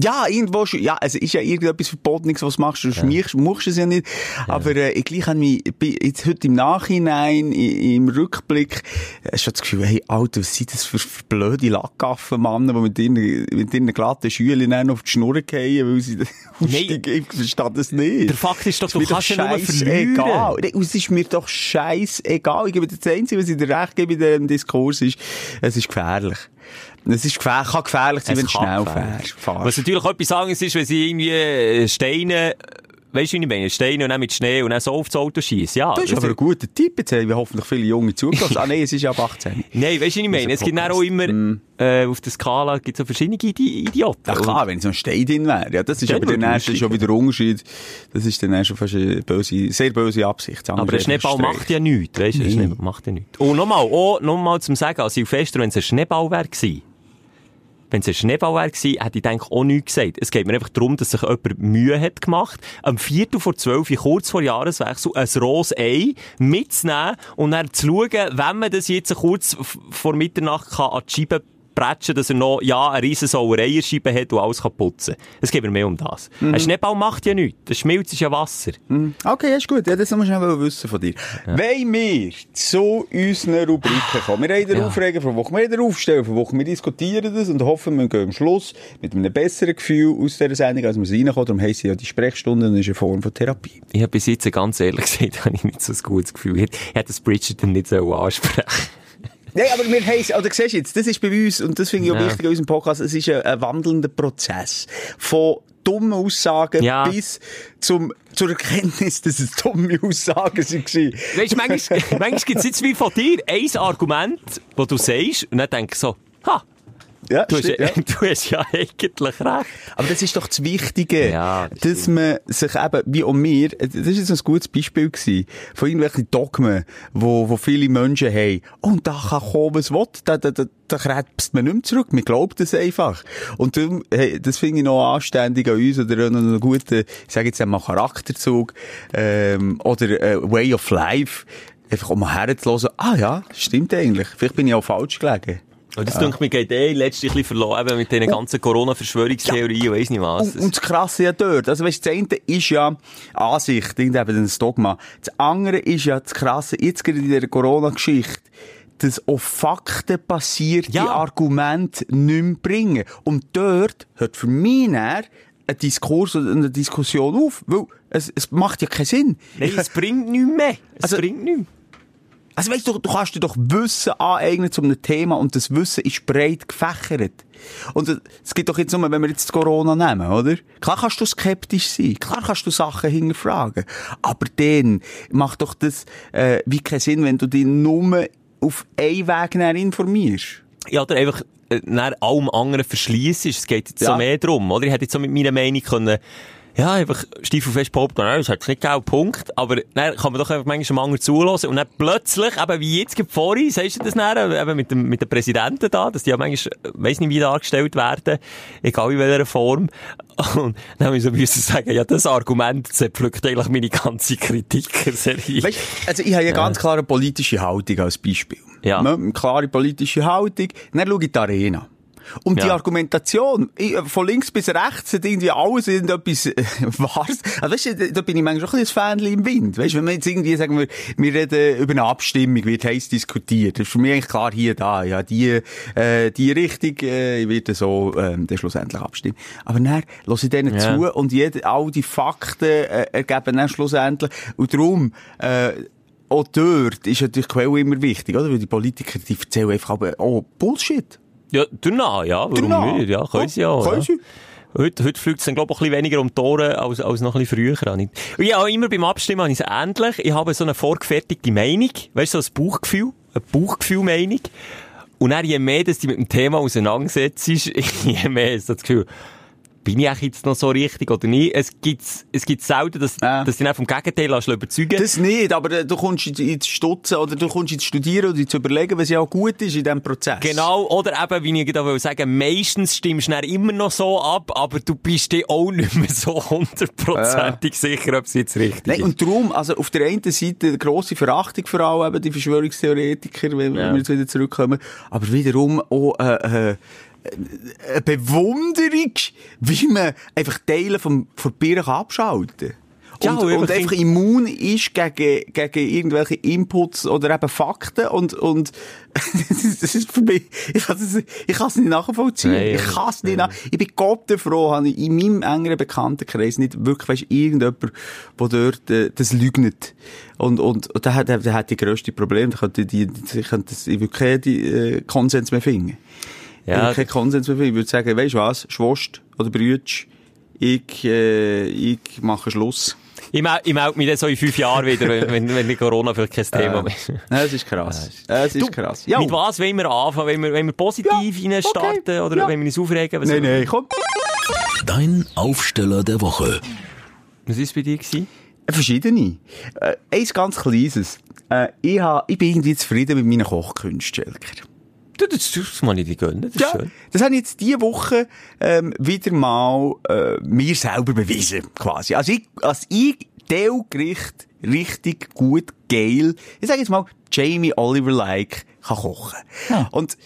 Ja, irgendwo schon, ja, es ist ja irgendetwas Verbotenes, was du machst, du schmiechst, machst es ja nicht. Aber, äh, ich gleich habe mich, jetzt heute im Nachhinein, i- im Rückblick, äh, schon das Gefühl, hey, Alter, was sind das für, für blöde Lackaffen, Mann, die mit ihren, mit ihren glatten Schülen dann auf die Schnur fallen, weil sie aussteigen. Ich verstehe das nicht. Der Fakt ist doch, du kannst ja nur verlieren. Nee, Es ist mir doch scheißegal. Ich gebe dir das Einzige, was ich dir recht gebe in diesem Diskurs ist, es ist gefährlich. Es ist gefährlich, kann gefährlich sein, wenn du schnell fährst. Was natürlich auch etwas anderes ist, wenn sie irgendwie äh, Steine, weißt du, wie ich meine? Steine und dann mit Schnee und dann so auf das Auto schießen. Ja. Das ist aber ein guter Tipp. Jetzt haben wir hoffentlich viele Junge zugelassen. ah, nein, es ist ja ab 18. Nein, weißt du, wie ich meine? Es gibt dann auch immer, äh, auf der Skala gibt es so verschiedene Idi Idioten. Ja klar, wenn so ein Stein drin wäre. Ja, das ist Dann aber ich nächste schon wieder Unterschied. Das ist dann schon fast eine böse, sehr böse Absicht. Das Aber der Schneeball macht ja nichts, weißt du? Nee. Macht ja nichts. Und nochmal, oh, nochmal zum Sagen, als Silvester, wenn es ein Schneeball wäre gewesen, wenn es ein Schneeball wäre gewesen, hätte ich denke auch nichts gesagt. Es geht mir einfach darum, dass sich jemand Mühe hat gemacht, am Viertel vor zwölf, kurz vor Jahreswechsel, ein rohes Ei mitzunehmen und dann zu schauen, wenn man das jetzt kurz vor Mitternacht kann an die Scheibe prätschen, dass er noch, ja, eine riesen Sauereierscheibe hat und alles kann putzen. Es geht mir mehr um das. Mhm. Ein Schneeball macht ja nichts. Der Schmilz ist ja Wasser. Okay, ist gut. Ja, das muss ich schnell wissen von dir. Wenn wir zu unseren Rubriken kommen, wir haben den Ja. Aufregen von Woche, wir haben den Aufstellen von Woche, wir diskutieren das und hoffen, wir gehen am Schluss mit einem besseren Gefühl aus dieser Sendung, als wir es reinkommen. Darum sie ja die Sprechstunde und ist eine Form von Therapie. Ich habe bis jetzt ganz ehrlich gesagt, habe ich nicht so ein gutes Gefühl. Ich hätte das Bridgerton nicht so ansprechen Nein, aber wir haben oder siehst du jetzt, das ist bei uns, und das finde ich auch Ja. wichtig in unserem Podcast, es ist ein, ein wandelnder Prozess. Von dummen Aussagen Ja. bis zum, zur Erkenntnis, dass es dumme Aussagen waren. Weißt du, manchmal, manchmal gibt es jetzt wie von dir ein Argument, das du sagst, und dann denkst du so, ha, Ja, du hast, stimmt, ja. du hast ja eigentlich recht. Aber das ist doch das Wichtige, Ja, das dass man sich eben, wie auch wir, das ist jetzt ein gutes Beispiel gewesen, von irgendwelchen Dogmen, wo, wo viele Menschen haben, oh, und da kann kommen, was will, da, da, da, da krebst man nicht mehr zurück, man glaubt das einfach. Und darum, hey, das finde ich noch anständig an uns, oder noch einen guten, ich sage jetzt einmal Charakterzug, ähm, oder äh, Way of Life, einfach um mal herzulassen, ah ja, stimmt eigentlich, vielleicht bin ich auch falsch gelegen. Und das, denke ich, geht eh letztlich ein verloren, eben mit diesen ganzen Corona-Verschwörungstheorien und weiss nicht was. Und, und das Krasse ja dort. Also, weißt, das eine ist ja Ansicht, irgendein Dogma. Das andere ist ja das Krasse, jetzt gerade in dieser Corona-Geschichte, dass auf Fakten basierte Ja. Argumente nicht mehr bringen. Und dort hört für mich näher ein Diskurs oder eine Diskussion auf, weil es, es macht ja keinen Sinn. Nein, es bringt nichts mehr. Es Also- bringt nichts. Also weißt du, du kannst dir doch Wissen aneignen zu einem Thema und das Wissen ist breit gefächert. Und es gibt doch jetzt nur, wenn wir jetzt Corona nehmen, oder? Klar kannst du skeptisch sein, klar kannst du Sachen hinterfragen, aber dann macht doch das äh, wie keinen Sinn, wenn du dich nur auf einen Weg näher informierst. Ja, oder einfach äh, nach allem anderen verschließt. Es geht jetzt so Ja. mehr drum, oder? Ich hätte jetzt so mit meiner Meinung können, ja, einfach stiefelfest behaupten, nein, das hat nicht gegeben, Punkt. Aber dann kann man doch einfach manchmal am anderen zulassen. Und dann plötzlich, eben wie jetzt gerade vorhin, sagst du das dann, eben mit dem, mit den Präsidenten da, dass die ja manchmal, weiss nicht wie dargestellt werden, egal in welcher Form. Und dann haben wir so müssen sagen, ja, das Argument zerpflückt eigentlich meine ganze Kritikerserie. Weißt, also ich habe ja ganz klare politische Haltung als Beispiel. Ja. Ne, Eine klare politische Haltung. Dann schaue ich die Arena. Und die Ja. Argumentation, ich, äh, von links bis rechts, hat irgendwie alles irgendetwas äh, Wahres. Also weißt du, da- bin ich manchmal auch ein bisschen Fähnchen im Wind. Weißt du, wenn wir jetzt irgendwie sagen, wir, wir reden über eine Abstimmung, wird heiß diskutiert. Das ist für mich eigentlich klar hier, da, ja, die, äh, die Richtung, äh, wird so, ähm, dann schlussendlich abstimmen. Aber dann höre ich denen Ja. zu und jede, all die Fakten äh, ergeben dann schlussendlich. Und darum, äh, auch dort ist natürlich die Quelle immer wichtig, oder? Weil die Politiker, die erzählen einfach, aber, oh, Bullshit. Ja, danach, ja. Warum Danach. nicht? Ja, können sie ja. Können sie. Heute, heute fliegt es dann, glaube ich, ein bisschen weniger um Ohren als, als noch ein bisschen früher. Und ja, immer beim Abstimmen habe ich es ähnlich. Ich habe so eine vorgefertigte Meinung. Weißt du, so ein Bauchgefühl. Eine Bauchgefühl-Meinung. Und dann, je mehr, dass du mit dem Thema auseinandersetzt, je mehr ist das Gefühl, bin ich eigentlich jetzt noch so richtig oder nicht? Es gibt, es gibt selten, dass, Ja. dass du dich vom Gegenteil lässt überzeugen Das nicht, aber äh, du kommst in- ins Stutzen oder du kommst ins Studieren oder zu überlegen, was ja auch gut ist in diesem Prozess. Genau, oder eben, wie ich gerade sagen, meistens stimmst du immer noch so ab, aber du bist dir auch nicht mehr so hundertprozentig sicher, ob es jetzt richtig Nein, ist. und darum, also auf der einen Seite eine grosse Verachtung vor allem eben die Verschwörungstheoretiker, wenn Ja. wir jetzt wieder zurückkommen, aber wiederum auch äh, äh, eine Bewunderung, wie man einfach Teile vom, von Bier kann abschalten kann. Ja, und, und einfach immun ist gegen, gegen irgendwelche Inputs oder eben Fakten und, und das ist für mich, ich kann es, ich nicht nachvollziehen. Nein, ich kann es nicht nach, ich bin Gott froh, habe ich in meinem engeren Bekanntenkreis nicht wirklich, weißt, irgendjemand, der dort, äh, das lügnet. Und, und, und der hat, der, der hat die grösste Probleme, der könnte die, die, könnte das, ich würde keinen äh, Konsens mehr finden. Ich Ja, würde keinen Konsens mehr. Ich würde sagen, weißt du was, Schwast oder Brütsch, ich, äh, ich mache Schluss. Ich, mel ich melde mich dann so in fünf Jahren wieder, wenn, wenn, die Corona vielleicht kein Thema mehr ist. Es ist krass. Es ist Du, krass. Ja. Mit was wollen wir anfangen? Wollen wir, wollen wir positiv Ja, rein starten okay, oder ja. wollen wir uns aufregen? Was, Nein, nein, komm. Dein Aufsteller der Woche. Was war es bei dir? Gewesen? Verschiedene. Äh, eins ganz kleines. Äh, ich, ha, ich bin irgendwie zufrieden mit meinen Kochkünsten. Du, das, das muss ich dir gönnen, das ist Ja, schön. das habe ich jetzt diese Woche ähm, wieder mal äh, mir selber bewiesen, quasi. Also ich, als ich Teilgericht richtig gut, geil, ich sage jetzt mal, Jamie Oliver-like kann kochen. Und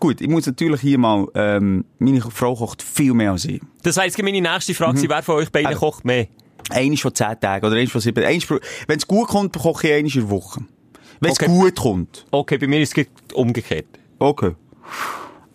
gut, ich muss natürlich hier mal, ähm, meine Frau kocht viel mehr als ich. Das jetzt meine nächste Frage, gewesen, wer von euch beiden Mhm. kocht mehr? Eines von zehn Tagen oder eins von sieben. Wenn es gut kommt, koche ich eines in der Woche. Wenn es Okay. gut kommt. Okay, bei mir ist es umgekehrt. Okay.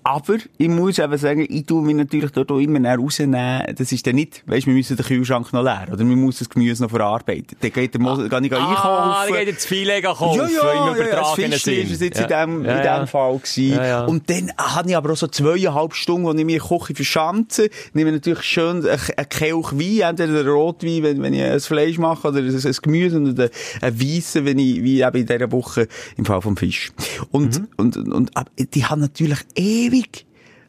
Aber ich muss eben sagen, ich tue mich natürlich dort auch immer rausnehmen. Das ist dann nicht, weißt wir müssen den Kühlschrank noch leeren. Oder wir müssen das Gemüse noch verarbeiten. Dann geht der Mo kann ich Ah, einkaufen. da geht jetzt Filet kaufen, ja, ja, im ja, ja, das Fischli ist es jetzt Ja. in dem, Ja, in ja. dem Fall gewesen. Ja, ja. Und dann habe ich aber auch so zweieinhalb Stunden, wo ich mir Küche verschanze, nehme natürlich schön ein, ein Kelch Wein, entweder einen Rotwein, wenn, wenn ich ein Fleisch mache, oder ein, ein Gemüse, und ein, ein Weissen, wenn ich, wie eben in dieser Woche im Fall vom Fisch. Und, Mhm. und, und, und aber die haben natürlich ewig ik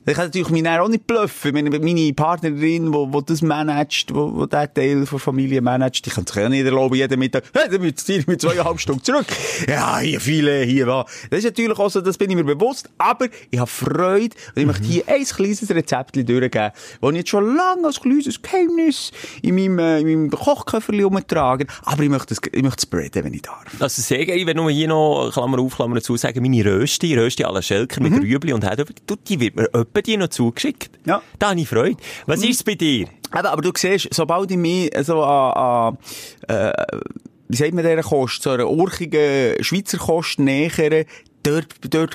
ich kann natürlich dann auch nicht bluffen. Meine, meine Partnerin, wo, wo das managt, wo, wo der Teil der Familie managt, die kann sich ja nicht erlauben, jeden Mittag, hey, dann müsst ihr mit zweieinhalb Stunden zurück. Ja, hier viele, hier was. Das ist natürlich auch so, das bin ich mir bewusst, aber ich habe Freude und ich möchte hier ein kleines Rezept durchgeben, das ich jetzt schon lange als kleines Geheimnis in meinem, äh, in meinem Kochköfferchen umtrage. Aber ich möchte es, ich möchte es spreaden, wenn ich darf. Also sehr geil, wenn nur hier noch, Klammer auf, Klammer zu, sagen, meine Rösti, Rösti à la Schelker Mhm. mit Rüebli und Herdöpfel, du, die wird mir öppe die noch zugeschickt. Ja. Da habe ich Freude. Was ist es bei dir? Eben, aber du siehst, sobald ich mich so an, an äh, wie sagt man dieser Kost, so einer urchigen Schweizer Kost nähere, dort, dort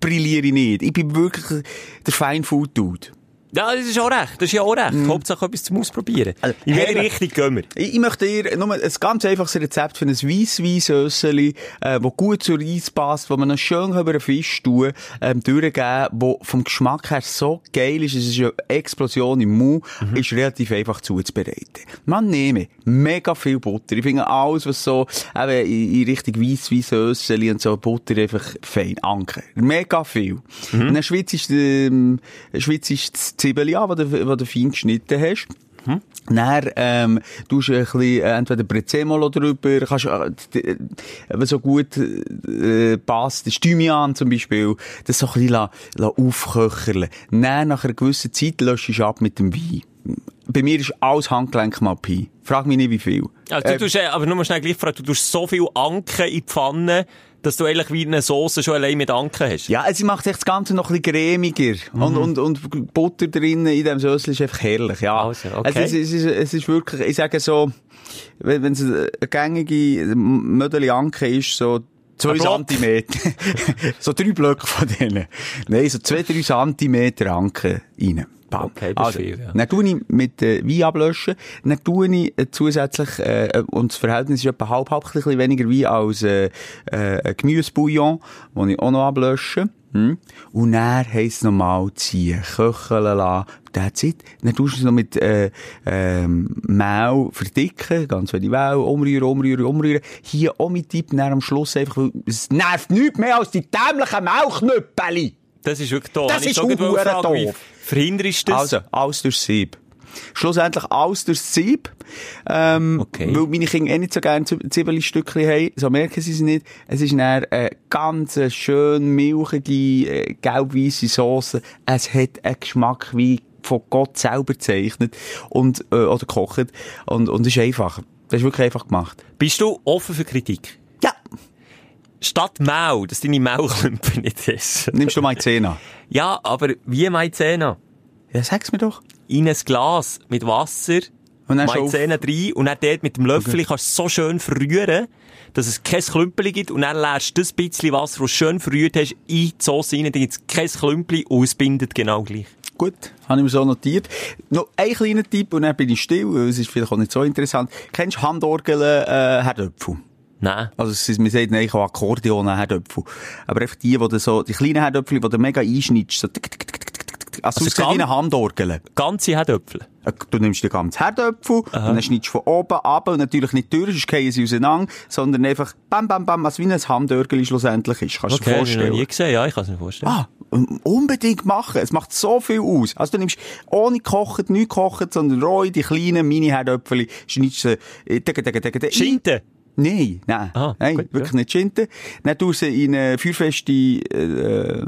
brilliere ich nicht. Ich bin wirklich der Fine-Food-Dude. Ja, das ist auch recht. Das ist ja auch recht. Hauptsache etwas zum Ausprobieren. Also, In welche. Richtung gehen wir? Ich, ich möchte dir nur ein ganz einfaches Rezept für ein Weissweissösseli, äh, das gut zu Reis passt, wo man noch schön über einen Fisch tun, ähm, durchgeben, wo vom Geschmack her so geil ist, es ist eine Explosion im Mund, ist relativ einfach zuzubereiten. Man nehme mega viel Butter. Ich finde alles, was so, eben in, in Richtung Weissweissösseli und so, Butter einfach fein, Anker. Mega viel. Und dann schwitzt ähm, schwitzt das Zwiebeln an, das du, fein geschnitten hast. Dann, ähm, tust du ein bisschen, äh, entweder Prezzemolo drüber, kannst, äh, d- äh, was so gut, äh, passt, das Thymian zum Beispiel, das so ein bisschen la, la aufköcherle. Dann, nach einer gewissen Zeit, löschst du ab mit dem Wein. Bei mir ist alles Handgelenk mal Pi. Frag mich nicht, wie viel. Also, du Äh, tust, aber nur mal schnell gleich fragen, du tust so viel Anken in die Pfanne, dass du eigentlich wie eine Soße schon allein mit Anken hast. Ja, es macht echt das Ganze noch ein bisschen cremiger. Und, und, und Butter drinnen in dem Sössel ist einfach herrlich, ja. Also, okay. es, ist, es, ist, es ist wirklich, ich sage so, wenn wenn es eine gängige Mödeli Anke ist, so zwei? Zentimeter. so drei Blöcke von denen. Nein, so zwei, drei Zentimeter Anke rein. Bam. Okay, das ist viel, ja. Dann tue ich mit äh, Wein ablöschen. Dann tue ich äh, zusätzlich, äh, und das Verhältnis ist etwa halb, halb, ein bisschen weniger Wein als äh, äh, Gemüsebouillon, den ich auch noch ablösche. Hm? Und dann heisst es nochmal ziehen, köcheln lassen. That's it. Dann tust du es noch mit äh, ähm, Mehl verdicken, ganz wenig Mehl, umrühren, umrühren, umrühren. Hier auch mit Tipp, am Schluss einfach, weil es nervt nichts mehr als die dämlichen Mehlknüppeli. Das ist wirklich toll. Das ist Wie doof. verhinderst du das? Also, alles durchs Sieb. Schlussendlich alles durchs Sieb. Ähm, Okay. Weil meine Kinder eh nicht so gerne Zwiebelstückchen haben. So merken sie es nicht. Es ist dann eine ganz schön milchige, äh, gelb-weisse Sauce. Es hat einen Geschmack wie von Gott selber gezeichnet und, äh, oder gekocht. Und, und es ist einfach. Das ist wirklich einfach gemacht. Bist du offen für Kritik? Statt Mau, dass deine Maulklumpen nicht essen. Nimmst du Maizena? Ja, aber wie Maizena? Ja, sag's mir doch. In ein Glas mit Wasser, Und dann Maizena rein und dann dort mit dem Löffel kannst du so schön verrühren, dass es kein Klümpeli gibt und dann leerst du das bisschen Wasser, das du schön verrührt hast, in die Sauce rein, dann gibt es kein Klümpeli und es bindet genau gleich. Gut, habe ich mir so notiert. Noch ein kleiner Tipp und dann bin ich still, es ist vielleicht auch nicht so interessant. Kennst du Handorgeln, äh, Herdöpfel? Nein. Also, es man sagt eigentlich auch Akkordeon, Herdöpfel. Aber einfach die, die so, die kleinen Herdöpfel, die du mega einschneidest, so, tick, tick, tick, tick, tick, tick. also, Also es sieht wie ganz- eine Handorgel. Ganze Herdöpfel. Äh, Du nimmst den ganzen Herdöpfel, und dann schneidest du von oben ab, und natürlich nicht durch, sonst fallen sie auseinander, sondern einfach, bam, bam, bam, was wie ein Handörgel schlussendlich ist. Kannst du dir Okay, habe ich noch vorstellen? nie gesehen. Ja, ich kann es mir vorstellen. Ah, unbedingt machen. Es macht so viel aus. Also du nimmst ohne gekocht, nicht gekocht, sondern roh die kleinen Mini-Herdöpfel, schneidest sie, äh, tick, Nein, nein, Ah, nein, gut, wirklich ja. nicht Schinten. Dann tust du sie in eine feuerfeste, äh,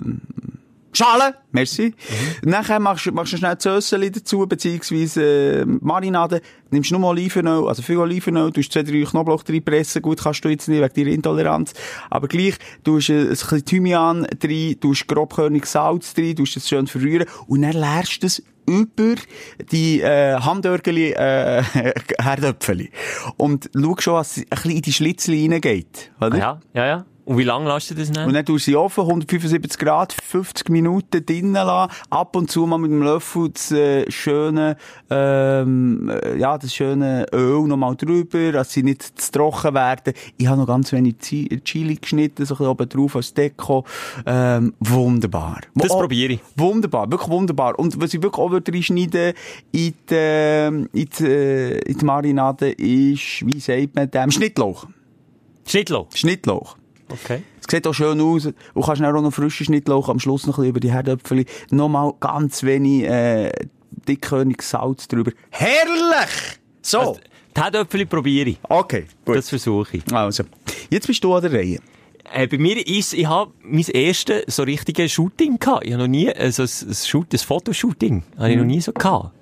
Schale, merci. Mhm. Nachher machst, du- machst du schnell Zösseli dazu, beziehungsweise äh, Marinade. Nimmst nur Olivenöl, also viel Olivenöl, tust zwei, drei Knoblauch reinpressen. Gut, kannst du jetzt nicht wegen deiner Intoleranz. Aber gleich, tust äh, ein bisschen Thymian rein, tust grobkörnig Salz rein, tust das schön verrühren und dann leerst du es über die äh, Handörgeli äh, Herdöpfeli. Und schau schon, was ein bisschen in die Schlitzli reingeht. Oder? Ja, ja, ja. Und wie lange lässt du das Und dann? tust du sie offen, 175 Grad, 50 Minuten drinnen lassen, ab und zu mal mit dem Löffel das äh, schöne, ähm, äh, ja, das schöne Öl nochmal drüber, dass sie nicht zu trocken werden. Ich habe noch ganz wenig Chili geschnitten, so ein bisschen oben drauf als Deko. Ähm, wunderbar. Das Oh, probiere ich. Wunderbar, wirklich wunderbar. Und was ich wirklich auch würde reinschneiden in die, ähm, in die, äh, in die Marinade ist, wie sagt man dem, Schnittlauch. Schnittlauch. Schnittlauch. Okay. Es sieht auch schön aus. Und kannst dann auch noch frischen Schnittlauch am Schluss noch ein bisschen über die Herdöpfel. Nochmal ganz wenig, äh, dickkörniges Salz drüber. Herrlich! So. Also, die Herdöpfel probiere ich. okay, gut. Das versuche ich. also. Jetzt bist du an der Reihe. Äh, bei mir ist, ich habe mein erstes so richtiges Shooting gehabt. Ich habe noch nie, äh, so ein, ein, Shoot, ein Fotoshooting, habe ich noch nie so gehabt.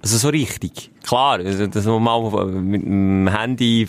Also so richtig. Klar, also, dass man mal mit dem Handy,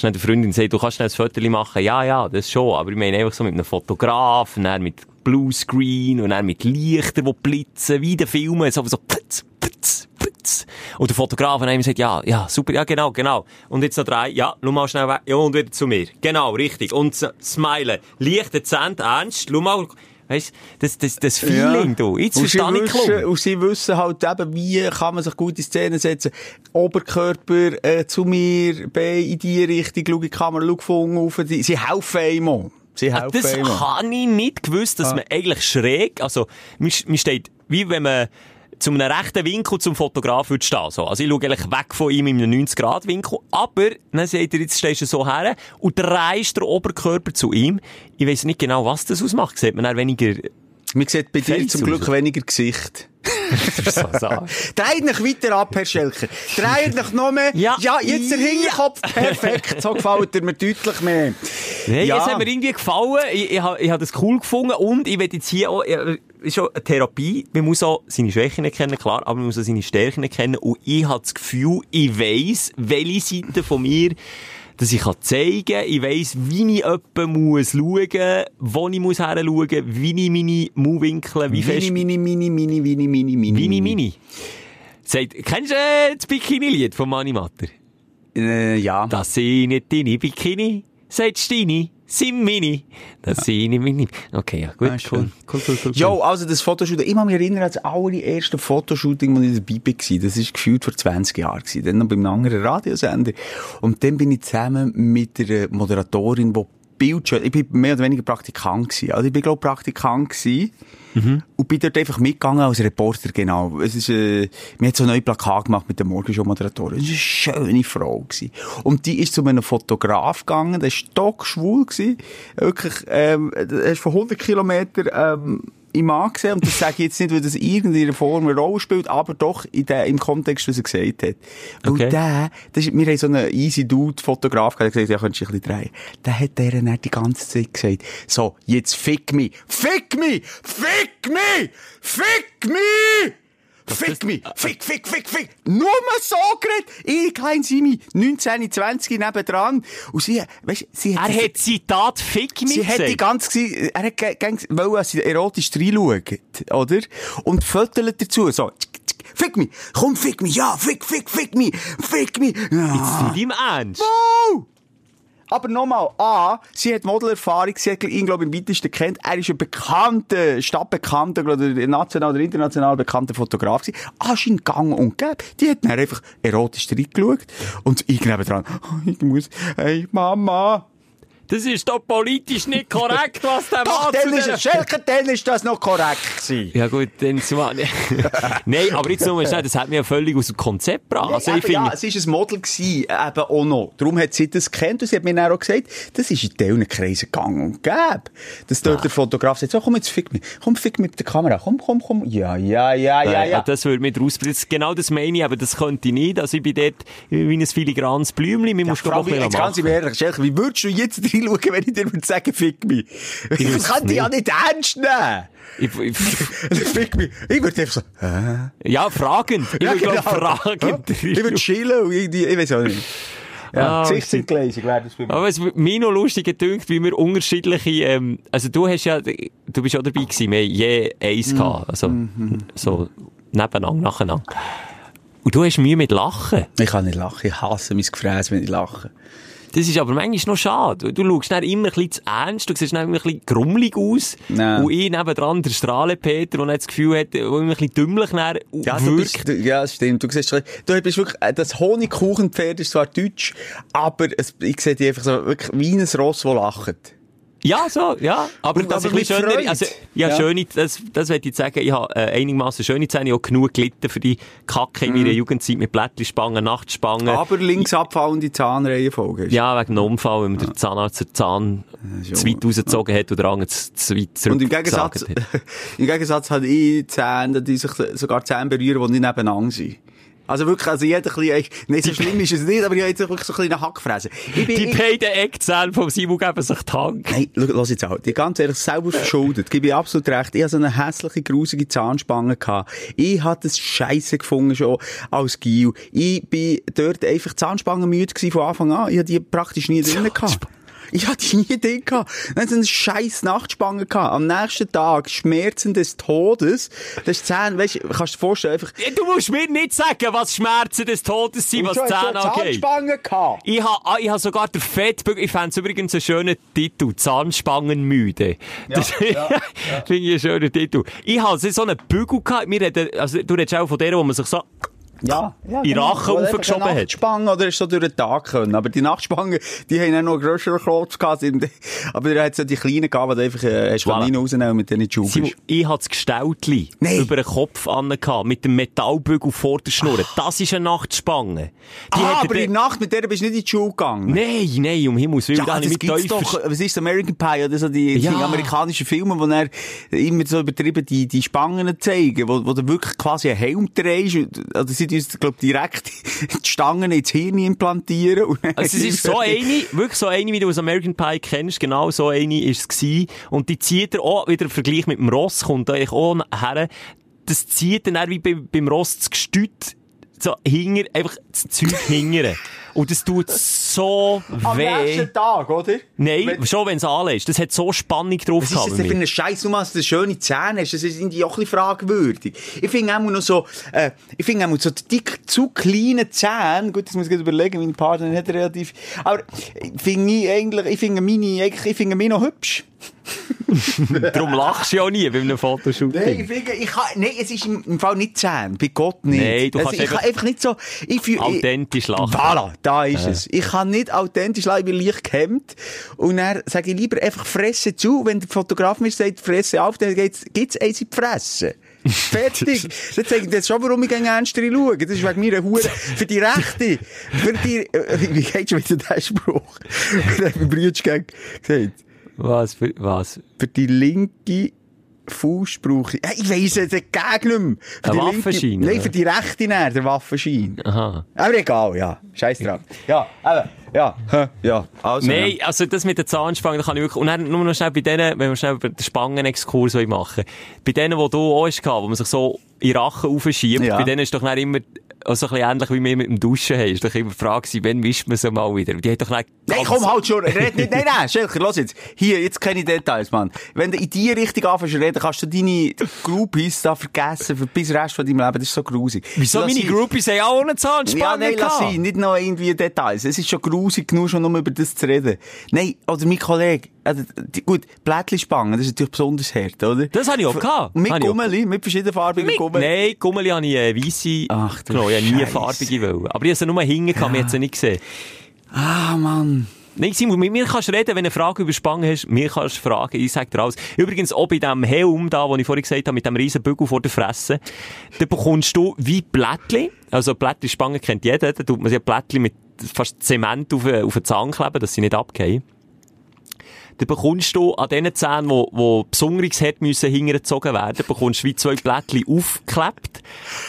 schnell der Freundin sagt, du kannst schnell ein Foto machen. Ja, ja, das schon. Aber ich meine einfach so mit einem Fotograf, und dann mit Bluescreen und dann mit Lichtern, die blitzen, wie in den Filmen, so, so, putz, putz, putz. Und der Fotograf einem gesagt, ja, ja, super, ja, genau, genau. Und jetzt noch drei, ja, schau mal schnell weg, ja, und wieder zu mir. Genau, richtig. Und smilen. Leicht, dezent, ernst, schau mal, weißt, das, das, das Feeling, du. Jetzt verstehe ich wissen, und sie wissen halt eben, wie kann man sich gut in Szene setzen. Oberkörper äh, zu mir, Bein in die Richtung, schau in die Kamera, schau von auf. die- Sie helfen auch. Sie helfen Das einem auch. habe ich nicht gewusst, dass man eigentlich schräg, also, man, man steht, wie wenn man zu einem rechten Winkel zum Fotograf würde stehen, so. Also ich schaue eigentlich weg von ihm in einem 90-Grad-Winkel, aber, dann sagt er, jetzt stehst du so her und drehst den Oberkörper zu ihm. Ich weiss nicht genau, was das ausmacht. Sieht man dann weniger, Man sieht bei dir zum Glück weniger Gesicht. so. Dreht dich weiter ab, Herr Schelker. Dreht dich noch mehr. Ja. jetzt der Ja. Hinterkopf. Perfekt. So gefällt er mir deutlich mehr. Hey, Ja. es hat mir irgendwie gefallen. Ich, ich, habe- ich habe das cool gefunden und ich will jetzt hier auch, ja, ist schon eine Therapie. Man muss auch seine Schwächen kennen, klar, aber man muss auch seine Stärken kennen. Und ich habe das Gefühl, ich weiss, welche Seite von mir, dass ich kann zeigen kann. Ich weiss, wie ich etwa muss schauen, wo ich muss her schauen, wie ich meine Mauwinkel, wie fest... Mini, mini, mini, mini, mini, mini, Mini, mini. Sagt, kennst du äh, das Bikini-Lied von Mani Matter? Äh, ja. Das sind nicht deine Bikini, sagt Stini, sind Mini. Das sind nicht meine. Okay, ja, gut, Ah, cool. Cool, cool, cool. Jo, also das Fotoshooting, ich kann mich erinnern an das allererste Fotoshooting, wo ich dabei war. Das war gefühlt vor 20 Jahren. Dann noch bei einem anderen Radiosender. Und dann bin ich zusammen mit der Moderatorin, die Bildschirm, ich bin mehr oder weniger Praktikant gewesen. Also ich bin, glaube Praktikant gewesen. Und bin dort einfach mitgegangen als Reporter, genau. Es ist, äh, mir hat so ein neues Plakat gemacht mit der Morgenshow-Moderatorin. Es war eine schöne Frau gewesen. Und die ist zu einem Fotograf gegangen, der war stockschwul gewesen. Wirklich, ähm, er ist von 100 Kilometern, ähm, im Mann gesehen, und das sage ich jetzt nicht, weil das in irgendeiner Form eine Rolle spielt, aber doch in der, im Kontext, was er gesagt hat. Weil Okay. der, das ist, wir haben so einen easy Dude Fotograf gehabt, der hat gesagt, ja, könntest du ein bisschen drehen. Der hat der dann die ganze Zeit gesagt, so, jetzt fick mich, fick mich, fick mich, fick mich, Fick mich! Fick, fick, fick, fick! Nur mal so geredet! Ich, klein Simi, 19, 20 nebendran. Und sie, weißt, sie Er hat Zitat Fick mich Sie hat die ganze, er hat wollen, dass sie erotisch reinschaut, oder? Und fötelt dazu, so, fick mich, komm, fick mich, ja, fick, fick, fick mich, fick mich. Ja. Nicht im Ernst. Wow! Aber nochmal, A, sie hat Modelerfahrung, sie hat ihn, glaube ich, am weitesten kennt. Er ist ein bekannter, stadtbekannter, oder national oder international bekannter Fotograf gewesen. Anscheinend gang und gäbe. Die hat dann einfach erotisch reingeschaut. Und ich neben dran, oh, ich muss, hey, Mama. Das ist doch politisch nicht korrekt, was der Mann dann ist es, Schelke, dann ist das noch korrekt gewesen. Ja gut, dann zumal. Nein, aber jetzt nur schnell, das hat mich ja völlig aus dem Konzept gebracht. Also ich ja, es war ein Model, gewesen, eben auch noch. Darum hat sie das gekannt und sie hat mir dann auch gesagt, das ist in diesen Kreisen gang und gäbe. Dass dort der Fotograf sagt, so, komm jetzt fick mich. Komm, fick mich mit der Kamera. Komm, komm, komm. Ja, ja, ja, ja, ja. das würde mich draus, das, genau das meine ich, aber das könnte ich nicht. Also ich bin dort wie ein filigranes Blümchen, man muss Vor doch noch ein jetzt bisschen ganz machen. ehrlich, Schelke, wie würdest du jetzt reinschauen, wenn ich dir würde sagen, fick mich? Ich wüsste kann dich ja nicht ernst nehmen. Ich, ich, fick mich. Ich würde einfach so, hä? ja, fragend. Ich Ja, würde genau. fragend. Ich würde chillen und irgendwie, ich weiß auch nicht. Ja, Ah, Gesichtsentgleisung wäre das bei mir. Aber es mich noch lustig gedünkt, wie wir unterschiedliche, ähm, also du hast ja, du bist auch dabei gewesen, wir haben je eins gehabt, also, so, nebeneinander, nacheinander. Und du hast Mühe mit Lachen. Ich kann nicht lachen. Ich hasse mein Gefräß, wenn ich lache. Das ist aber manchmal noch schade. Du schaust dann immer ein bisschen zu ernst, du siehst dann immer ein bisschen grummelig aus. Nein. Und ich nebendran, der Strahlepeter, der das Gefühl hat, der immer ein bisschen dümmlich dann Ja, du wirkt. bist, du, ja, stimmt. Du siehst, du bist wirklich, äh, das Honigkuchenpferd ist zwar deutsch, aber es, ich sehe dich einfach so, wirklich wie ein Ross, das lacht. Ja, so, ja. Aber das ist ein bisschen schöner. Also, ja, Ja. schöne, das, das möchte ich sagen. Ich habe äh, einigermaßen schöne Zähne. Ich habe genug gelitten für die Kacke in Mhm. meiner Jugendzeit mit Blättlispangen, Nachtspangen. Aber links abfallende Zahnreihenfolge. Ja, wegen einem Unfall, wenn mir der Zahnarzt den Zahn zu weit rausgezogen hat und der andere zu, weit zurück Und im Gegensatz, im Gegensatz hat ich Zähne, die sich sogar Zähne berühren, die nicht nebeneinander sind. Also wirklich, also jeder ein bisschen, nein, so schlimm ist es nicht, aber ich habe jetzt wirklich so ein bisschen eine Hackfresse. Ich bin, Die ich, beiden Eckzähne vom Simon geben sich die Hand. Nein, schau, lass jetzt auch. Die ganz ehrlich selber verschuldet. Gebe ich absolut recht. Ich hatte so eine hässliche, grusige Zahnspange gehabt. Ich hatte das Scheisse gefunden schon als Gil. Ich bin dort einfach Zahnspangen müde gewesen von Anfang an. Ich hatte die praktisch nie drin gehabt. Ich hatte die nie drin gehabt. Dann hatte eine scheiß Nachtspange gehabt. Am nächsten Tag Schmerzen des Todes. Das ist Zähne, weißt du, kannst du dir vorstellen, einfach, Du musst mir nicht sagen, was Schmerzen des Todes sind, was Zähne angeht. Zahnspange gehabt. Ich habe ich ha sogar den Fettbügel, ich fände es übrigens einen schönen Titel, Zahnspangenmüde. Das finde ich einen schönen Titel. Ich habe so einen Bügel gehabt, wir reden, also du redest auch von der, wo man sich so, Ja, ja. In Rachen raufgeschoben einfach eine hat. Nachtspange oder ist so durch den Tag können. Aber die Nachtspangen, die haben auch noch einen grösseren Klotz gehabt. Aber da hat so die kleinen gehabt, die du einfach, äh, hast Voilà. rausnehmen mit denen bist. ich hatte das Gestaltli Nein. über den Kopf an, mit dem Metallbügel vor der Schnur. Das ist eine Nachtspange. Die Ah, aber er in der Nacht mit der bist du nicht in die Schule gegangen. Nein, nein, um Himmels Willen, Ja, das mit doch. Was ist American Pie oder so die, Ja. die amerikanischen Filme, wo er immer so übertrieben die, die Spangen zeigen, wo, wo du wirklich quasi einen Helm drehst. und- Sie uns, glaub direkt die Stangen ins Hirn implantieren. Und Also es ist so eine, wirklich so eine, wie du aus American Pie kennst, genau so eine ist es gewesen. Und die zieht er auch, wieder im Vergleich mit dem Ross, kommt eigentlich auch her, das zieht dann auch wie bei, beim Ross das Gestüt, so hinger, einfach das Zeug hingern. Und das tut so Am weh. nächsten Tag, oder? Nein, Wenn- schon wenn es anlässt. Das hat so Spannung drauf Was ist das denn für mir. ein Scheiß, nur dass du schöne Zähne hast? Das ist irgendwie auch ein bisschen fragwürdig. Ich finde auch noch so, äh, ich finde auch so dick, zu kleine Zähne, gut, das muss ich überlegen, mein Partner hat relativ, aber ich finde ich eigentlich, ich finde meine, ich finde mich noch hübsch. Darum lachst du ja auch nie bei einem Fotoshooting. Nein, ich ich kann, nein, es ist im, im Fall nicht Zähne, bei Gott nicht. Nein, du also, kannst ich kann einfach nicht so, ich fühle, ich- Authentisch lachen. Voilà, da ist es. Ich kann nicht authentisch lachen, ich bin leicht gehemmt. Und dann sage ich lieber einfach Fresse zu. Wenn der Fotograf mir sagt, Fresse auf, dann gibt's, gibt's eins in die Fresse. Fertig. Dann ich dir schon, warum ich gegen ernster schaue. Das ist wegen meiner Hure. Für die Rechte. Für die, äh, wie geht schon wieder der Spruch? Der hat mein Bruder gegen gesagt. Was, für, was? Für die linke Faust brauche ich? Ich weiss es dagegen nicht mehr. Für Ein die linke- Waffenschein, Nein, für die rechte näher, der Waffenschein. Aha. Aber egal, ja. Scheiß dran. Ja, eben. Ja, ja. Also, Nein, ja. also das mit den Zahnspangen, da kann ich wirklich, und dann nur noch schnell bei denen, wenn wir schnell über den Spangenexkurs machen bei denen, wo du auch hast wo man sich so in Rachen aufschiebt, Ja. bei denen ist doch dann immer, also ein bisschen ähnlich wie wir mit dem Duschen haben, ist doch immer die Frage wann wischt man sie mal wieder? Die hat doch dann Nein, komm halt schon, red nicht, nein, nein, Schelker, los jetzt. Hier, jetzt keine Details, Mann. Wenn du in die Richtung anfängst zu reden, kannst du deine Groupies da vergessen, für bis Rest von deinem Leben, das ist so grusig. Wieso Lass meine ihn- Groupies haben auch Ja, Zahnspange nein, lass ihn, nicht noch irgendwie Details. Es ist schon grusig genug, schon nur über das zu reden. Nein, oder mein Kollege, also, die, gut, Blättlispangen, das ist natürlich besonders hart, oder? Das habe ich auch gehabt. Mit ich auch. Gummeli, mit verschiedenfarbigen Mit, Gummeli. nein, Gummeli habe ich äh, weisse Ach, du Ich habe nie eine farbige wollen. Aber ich habe sie nur hinten gehabt, wir haben sie nicht gesehen. Ah, Mann. Nein, Simon, mit mir kannst du reden, wenn du eine Frage über Spangen hast. Mir kannst du fragen, ich sag dir alles. Übrigens, auch bei dem Helm da, den ich vorhin gesagt habe, mit dem riesen Bügel vor der Fresse, da bekommst du wie Blättli. Also Blättli-Spangen kennt jeder. Da tut man sich Blättli mit fast Zement auf, auf den Zahn kleben, dass sie nicht abgehen. Dann bekommst du an den Zähnen, wo, wo besonderes müssen hingezogen werden, bekommst du wie zwei Blättchen aufgeklebt.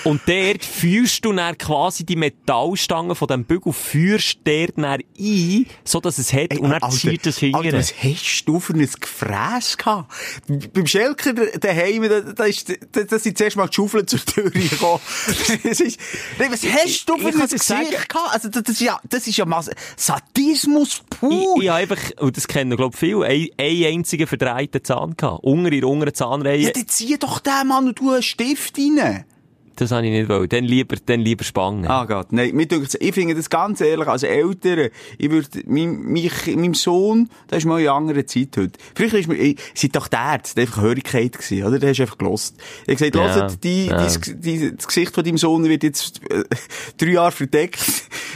Und dort führst du dann quasi die Metallstangen von dem Bügel, führst dort dann ein, so dass es hat, und dann Alter, zieht es hinterher. was hast du für ein Gefräß gehabt? Beim Schelker daheim, da, da, ist, da, da sind zuerst mal die Schaufeln zur Tür gekommen. das ist, nee, was hast du für ich ein dir sagen- Gesicht gehabt? Also, das, ist ja, das ist ja Mas Sadismus pur. Ich, ich einfach, und das kennen, glaube ich, viele, einen, einzigen verdrehten Zahn gehabt. Unter in der unteren Zahnreihe. ja, dann zieh doch den Mann und du einen Stift rein. Das habe ich nicht wollen. Dann lieber, dann lieber Spangen. Ah Gott, nein, mir ich finde das ganz ehrlich, als Eltern, ich würde, mein, mich, meinem Sohn, das ist mal in einer anderen Zeit heute. Früher ist mir, ich, doch der Arzt, der einfach Hörigkeit gewesen, oder? Der hast einfach gelost. Ich gesagt, Ja, hört, die, ja. die, die, das Gesicht von deinem Sohn wird jetzt, äh, drei Jahre verdeckt.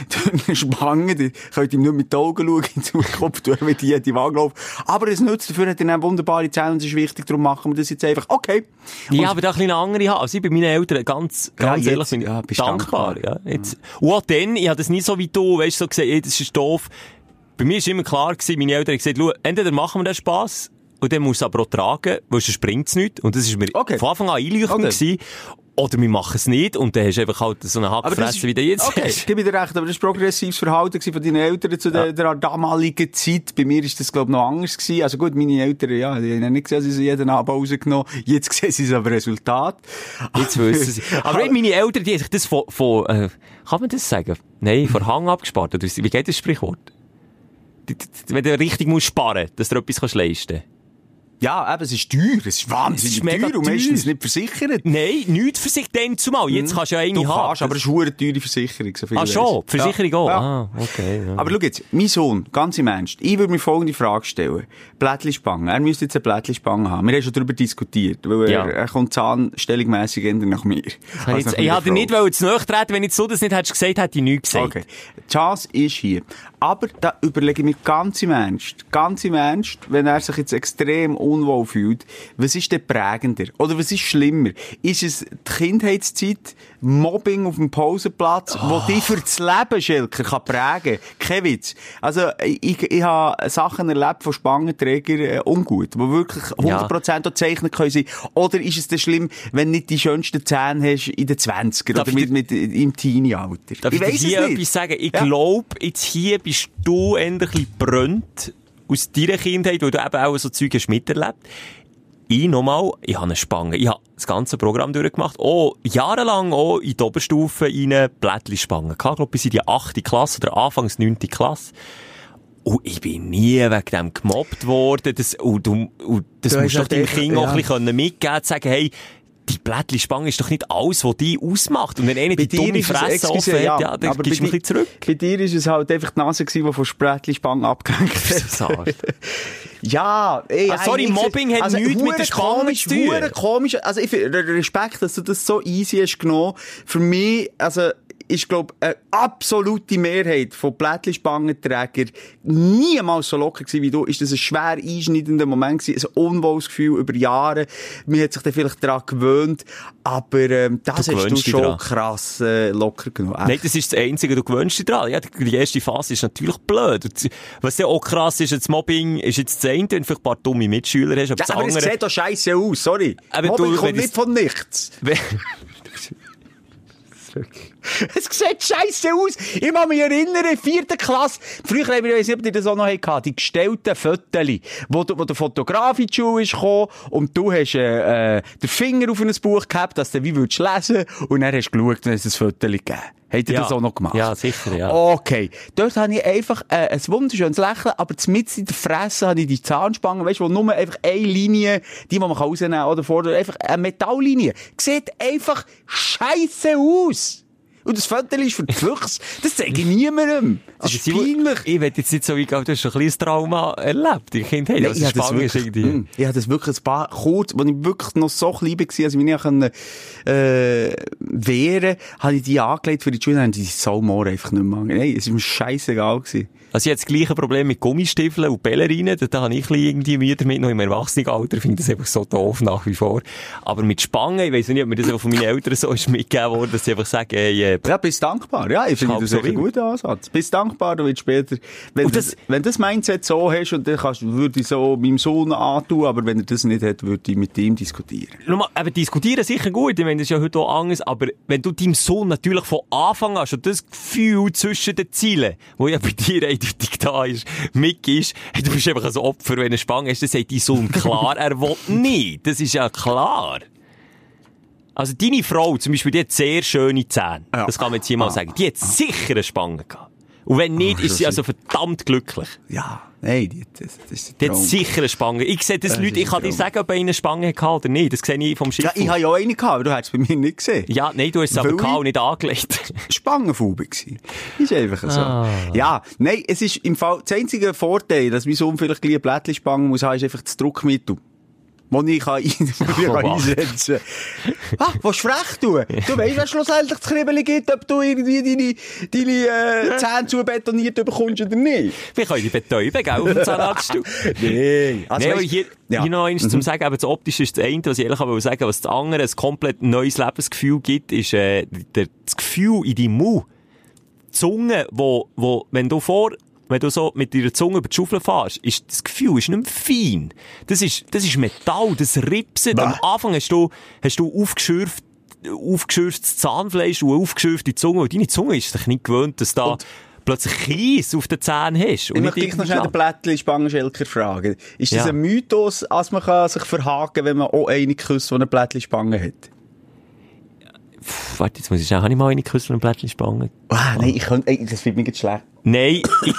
durch eine Spange, die könnt ihm nur mit den Augen schauen in Zukunft, er wird jede Wand laufen. Aber es nützt, dafür hat er dann wunderbare Zähne, und das ist wichtig, darum machen wir das jetzt einfach, okay. Ja, aber da ein bisschen eine andere haben. Also ich bei meinen Eltern ganz, ganz Ja, ehrlich jetzt, bin ich ja, bist dankbar. dankbar. Ja, jetzt. Und auch dann, ich habe das nie so wie du, weißt du, so gesagt, ey, das ist doof. Bei mir ist immer klar gewesen, meine Eltern haben gesagt, entweder machen wir den Spass, und dann musst du es aber auch tragen, weil sonst springt es nicht. Und das ist mir Okay. von Anfang an einleuchtend Okay. gewesen. Oder wir machen es nicht, und dann hast du einfach halt so eine Hackfresse, wie du jetzt okay, hast. gebe ich dir recht, aber das war progressives Verhalten von deinen Eltern zu der, der damaligen Zeit. Bei mir ist das, glaube ich, noch anders gewesen. Also gut, meine Eltern, ja, die haben nicht gesehen, sie jeden Abend rausgenommen. Jetzt sehen sie es aber Resultat. Jetzt wissen sie. Aber meine Eltern, die haben sich das von, von äh, kann man das sagen? Nein, von Hang abgespart. Oder wie geht das Sprichwort? Wenn du richtig musst sparen, dass du etwas kannst leisten Ja, eben, es ist teuer. Es ist wahnsinnig Es ist mega teuer und meistens nicht versichert. Nein, nichts für sich dann zumal. Jetzt kannst du ja eine Du haben. kannst, aber es ist eine teure Versicherung. So viel Ah, schon? Die Versicherung auch? Ja. Ah, okay. Ja. Aber schau jetzt, mein Sohn, ganz im Ernst, ich würde mir folgende Frage stellen. Blättlispange. Er müsste jetzt eine Blättlispange haben. Wir haben schon darüber diskutiert, weil Ja. er, er kommt zahnstellungmässig eher nach mir. ich als jetzt, nach ich Frau. nicht wollen zu nahe treten, wenn ich so das nicht hättest gesagt, hätte ich nichts gesagt. Okay. Die Chance ist hier. Aber da überlege ich mir ganz im Ernst, ganz im Ernst, wenn er sich jetzt extrem unwohl fühlt, was ist denn prägender? Oder was ist schlimmer? Ist es die Kindheitszeit, Mobbing auf dem Pausenplatz, wo dich für das Leben, Schilker, kann prägen? Kein Witz. Also, ich, ich habe Sachen erlebt von Spangenträgern äh, ungut, wo wirklich 100% auch gezeichnet können sein. Oder ist es denn schlimm, wenn du nicht die schönsten Zähne hast in den 20er Darf oder ich mit, mit, im Teenie-Alter? Darf ich, dir weiss hier etwas sagen? Ich Ja. glaube, jetzt hier bist du endlich brennt aus deiner Kindheit, wo du eben auch so Zeug hast miterlebt. Ich nochmal, ich habe eine Spange. Ich habe das ganze Programm durchgemacht. Oh, jahrelang auch in die Oberstufe rein Blättli-Spangen. Ich glaube, bis in die 8. Klasse oder anfangs 9. Klasse. Und ich bin nie wegen dem gemobbt worden. Das, und du, und das Du musst doch deinem Kind einfach- auch ein ja. bisschen mitgeben, zu sagen, hey, die Blättli-Spange ist doch nicht alles, was die ausmacht. Und wenn einer die dumme ist es- Fresse offen hat, ja, dann aber gibst du ein bisschen zurück. Bei dir ist es halt einfach die Nase gewesen, die von Sprättli-Spang abgehängt hat. Ja, ey, Ah, sorry, Mobbing hat nichts mit der Spange zu tun. komisch. Also, ich Respekt, dass du das so easy hast genommen. Für mich, also, ist, glaube eine absolute Mehrheit von Plättli-Spangenträgern niemals so locker gewesen wie du. Ist das ein schwer einschneidender Moment gewesen, ein unwohles Gefühl über Jahre. Man hat sich dann vielleicht daran gewöhnt, aber ähm, das hast du gewöhnst dich schon dran. krass äh, locker genommen. Nein, das ist das Einzige, du gewöhnst dich dran. Ja, die erste Phase ist natürlich blöd. Und Was ja auch krass ist, das Mobbing ist jetzt das eine, wenn du vielleicht ein paar dumme Mitschüler hast, aber Ja, das aber es andere... sieht doch scheiße aus, sorry. Aber Mobbing du- kommt nicht es- von nichts. Es sieht scheiße aus. Ich kann mich erinnern, vierte Klasse. Früher haben wir, ich weiss nicht, ob ihr das auch noch hatten, die gestellten Fotos, wo, du- wo der Fotograf in die Schule ist gekommen und du hast äh, äh, den Finger auf ein Buch gehabt, dass du wie willst lesen und dann hast du geschaut und hast ein Foto gegeben. Habt ihr Ja. das auch noch gemacht? Ja, sicher, ja. Okay. Dort habe ich einfach äh, ein wunderschönes Lächeln, aber mitten in der Fresse habe ich die Zahnspange, weißt du, wo nur einfach eine Linie, die man rausnehmen kann, oder vorne, einfach eine Metalllinie. Sieht einfach scheiße aus. Und das Foto ist für die Füchse. Das zeige ich niemandem. Das Also, ist peinlich. Ich will jetzt nicht so weit gehen, du hast schon ein kleines Trauma erlebt. Die haben, Nein, also ich das wirklich, irgendwie... mm, ich habe das wirklich ein paar, kurz, als ich wirklich noch so klein war, als ich mich nicht können, äh, wehren, habe ich die angelegt für die Schule, haben die Saumor einfach nicht mehr. Nein, es war mir scheissegal gewesen. Also ich habe das gleiche Problem mit Gummistiefeln und Ballerinen. Da habe ich irgendwie Mühe damit, noch im Erwachsenenalter. Ich finde das einfach so doof nach wie vor. Aber mit Spangen, ich weiss nicht, ob mir das von meinen Eltern so ist mitgegeben worden, dass sie einfach sagen, ey, äh, Ja, bist dankbar. Ja, ich finde halb das so ein guter Ansatz. Bist dankbar, du willst später, wenn, das, das- wenn das Mindset so hast, und dann kannst, würde ich so meinem Sohn antun, aber wenn er das nicht hat, würde ich mit ihm diskutieren. Mal, eben diskutieren sicher gut, ich meine, das ist ja heute auch anders, aber wenn du deinem Sohn natürlich von Anfang an schon das Gefühl zwischen den Zielen, wo ja bei dir eindeutig da ist, mitgibst, hey, du bist einfach ein Opfer, wenn du Spange hast, dann sagt dein Sohn klar, er will nicht. Das ist ja klar. Also deine Frau zum Beispiel, die hat sehr schöne Zähne. Ja. Das kann man jetzt hier mal sagen. Die hat sicher eine Spange gehabt. Und wenn nicht, ist sie also verdammt glücklich. Ja, nein, die- das, das ist Die hat sicher eine Spange. Ich sehe das, Das Leute, ich kann dir sagen, ob er eine Spange hatte oder nicht. Das sehe ich vom Schiff. Ja, ich habe ja auch eine gehabt, aber du hättest es bei mir nicht gesehen. Ja, nein, du hast es aber gehabt und nicht angelegt. Spangenfuge gsi. Ist einfach so. Ah. Ja, nein, es ist im Fall, das einzige Vorteil, dass mein Sohn vielleicht gleich ein Blättchen spangen muss, haben, ist einfach das Druckmittel. Das ich kann, ein- ich Oh, kann was? einsetzen Ah, willst du frech tun? Du weißt, was schlussendlich das Kribbeln gibt, ob du irgendwie deine, deine äh, Zähne zubetoniert bekommst oder nicht. Wir können die betäuben, gell, auf dem Zahnarztstuhl. Nein. Also, nee, hier, ja. Mhm. hier noch eins zum Sagen, aber das Optische ist das eine, was ich ehrlich will sagen, was das andere ein komplett neues Lebensgefühl gibt, ist, äh, der, das Gefühl in deinem Mund. Die Zunge, wo, wo, wenn du vor, wenn du so mit deiner Zunge über die Schaufel fährst, ist das Gefühl ist nicht mehr fein. Das ist, das ist Metall, das ripset. Am Anfang hast du, hast du aufgeschürft, aufgeschürftes Zahnfleisch und eine aufgeschürfte Zunge, und deine Zunge ist sich nicht gewöhnt, dass da plötzlich Kies auf den Zähnen hast. Ich möchte dich noch schnell den Blättchen Spangenschelker fragen. Ist das Ja. ein Mythos, als man kann sich verhaken wenn man auch eine küsst, die eine Blättchen Spange hat? Pff, Warte, jetzt muss ich schnell, habe ich mal eine Küssel und Blättchen spangen? Ah, nein, ich kann, ey, das wird mir jetzt schlecht. Nein, ich,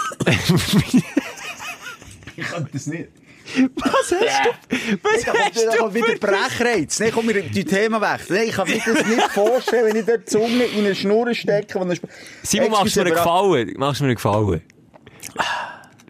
Ich kann das nicht. was hast du? Was Da kommt, hast da du kommt wieder für... Brechreiz. Nein, komm, wir die Thema weg. Nein, ich kann mir das nicht vorstellen, wenn ich der Zunge in eine Schnur stecke. Sp Simon, machst du mir einen Gefallen? Machst du mir einen Gefallen?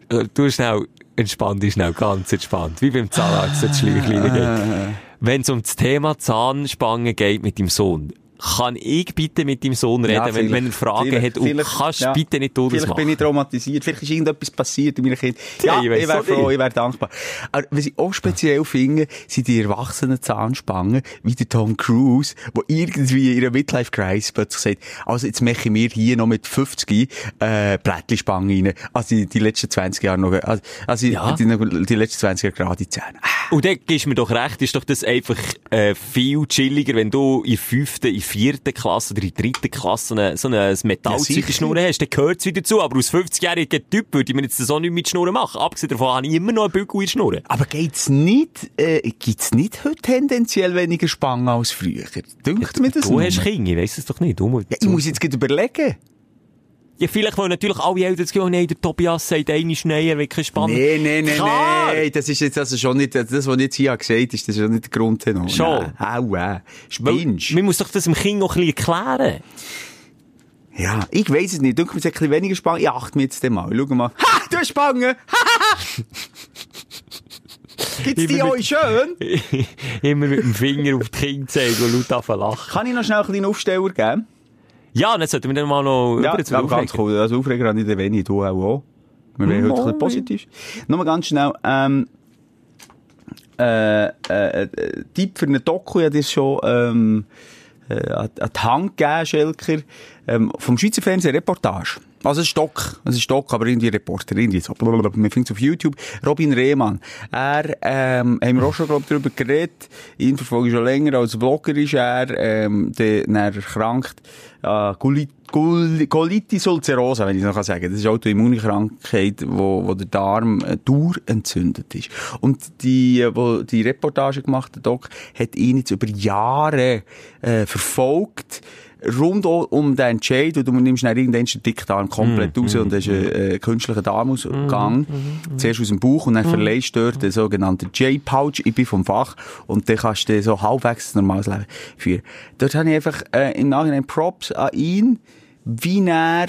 Äh, Du schnell, entspann dich schnell, ganz entspannt. Wie beim Zahnarzt, das Schleichlein geht. Wenn es um das Thema Zahnspangen geht mit deinem Sohn, kann ich bitte mit deinem Sohn reden, wenn, vielleicht. wenn er Fragen hat? Und kannst ja. bitte nicht du das Vielleicht machen? bin ich traumatisiert. Vielleicht ist irgendetwas passiert in meiner Kind. Ja, Ja, ich ich, wäre froh, ich wäre dankbar. Aber was ich auch speziell finde, sind die erwachsenen Zahnspangen, wie der Tom Cruise, wo irgendwie in einer Midlife-Crisis plötzlich sagt, also jetzt mache ich mir hier noch mit 50 äh, Blättlispangen rein. Also die, die letzten 20 Jahre noch, also, also Ja. die, die letzten 20 Jahre gerade Zähne. Und dann gibst du mir doch recht, ist doch das einfach äh, viel chilliger, wenn du in fünften, in vierten Klasse oder in dritten Klasse so eine Metallzeug der Schnur hast, dann gehört es wieder zu. Aber aus 50-jährigen Typ würde ich mir jetzt so nicht mit Schnurren machen. Abgesehen davon habe ich immer noch einen Bügel in der Schnur. Aber geht's nicht, äh, gibt's nicht heute tendenziell weniger Spangen als früher? Dünkt mir das Du nur? hast Kinder, ich weiss es doch nicht. Du musst, Ja, ich muss jetzt gerade überlegen. Ja, vielleicht wollen natürlich alle Eltern das Gefühl, nein, der Tobias sagt, eine Schneier, wirklich spannend. Nee, nee, nee, Klar. nee. Das ist jetzt also schon nicht, das, was ich jetzt hier gesagt habe, ist das schon nicht der Grundtenor. Schon. Nein. Au, äh. Spinnst. man muss doch das dem Kind noch ein bisschen erklären. Ja, ich weiss es nicht. Dünkt mir ein bisschen weniger Spangen. Ich achte mir jetzt mal. Schau mal. Ha! Du hast Spangen! Gibt's die euch schön? Immer mit dem Finger auf die Kinder zeigen und laut anfangen lachen. Kann ich noch schnell einen kleinen Aufsteller geben? Ja, und jetzt sollten wir dann mal noch Ja, über zu aber ganz cool. Also Aufreger habe ich den wenig, du auch. Wir wollen heute ein positiv. Nochmal ganz schnell, ähm, äh, äh, äh, Tipp für eine Doku, ja, das schon, ähm, äh, an die Hand gegeben, Schelker, ähm, vom Schweizer Fernsehen Reportage. Also ein Stock, es ist Stock, aber irgendwie Reporter, irgendwie so. Blablabla. Man findet es auf YouTube. Robin Rehmann. Er, ähm, haben wir auch schon, glaub ich, darüber geredet. Ihn verfolge ich schon länger. Als Blogger ist er, ähm, der, dann erkrankt, äh, Col- Colitis ulcerosa, wenn ich es noch sagen kann. Das ist eine Autoimmunkrankheit, wo, wo der Darm äh, dauerentzündet ist. Und die, äh, wo die Reportage gemacht hat, Doc, hat ihn jetzt über Jahre, äh, verfolgt rund um den Entscheid, und du nimmst dann irgendwann den Dickdarm komplett raus und hast einen äh, künstlichen Darmausgang. Zuerst aus dem Bauch und dann verleihst du dort den sogenannten J-Pouch. Ich bin vom Fach und dann kannst du so halbwegs ein normales Leben führen. Dort habe ich einfach äh, im Nachhinein Props an ihn, wie er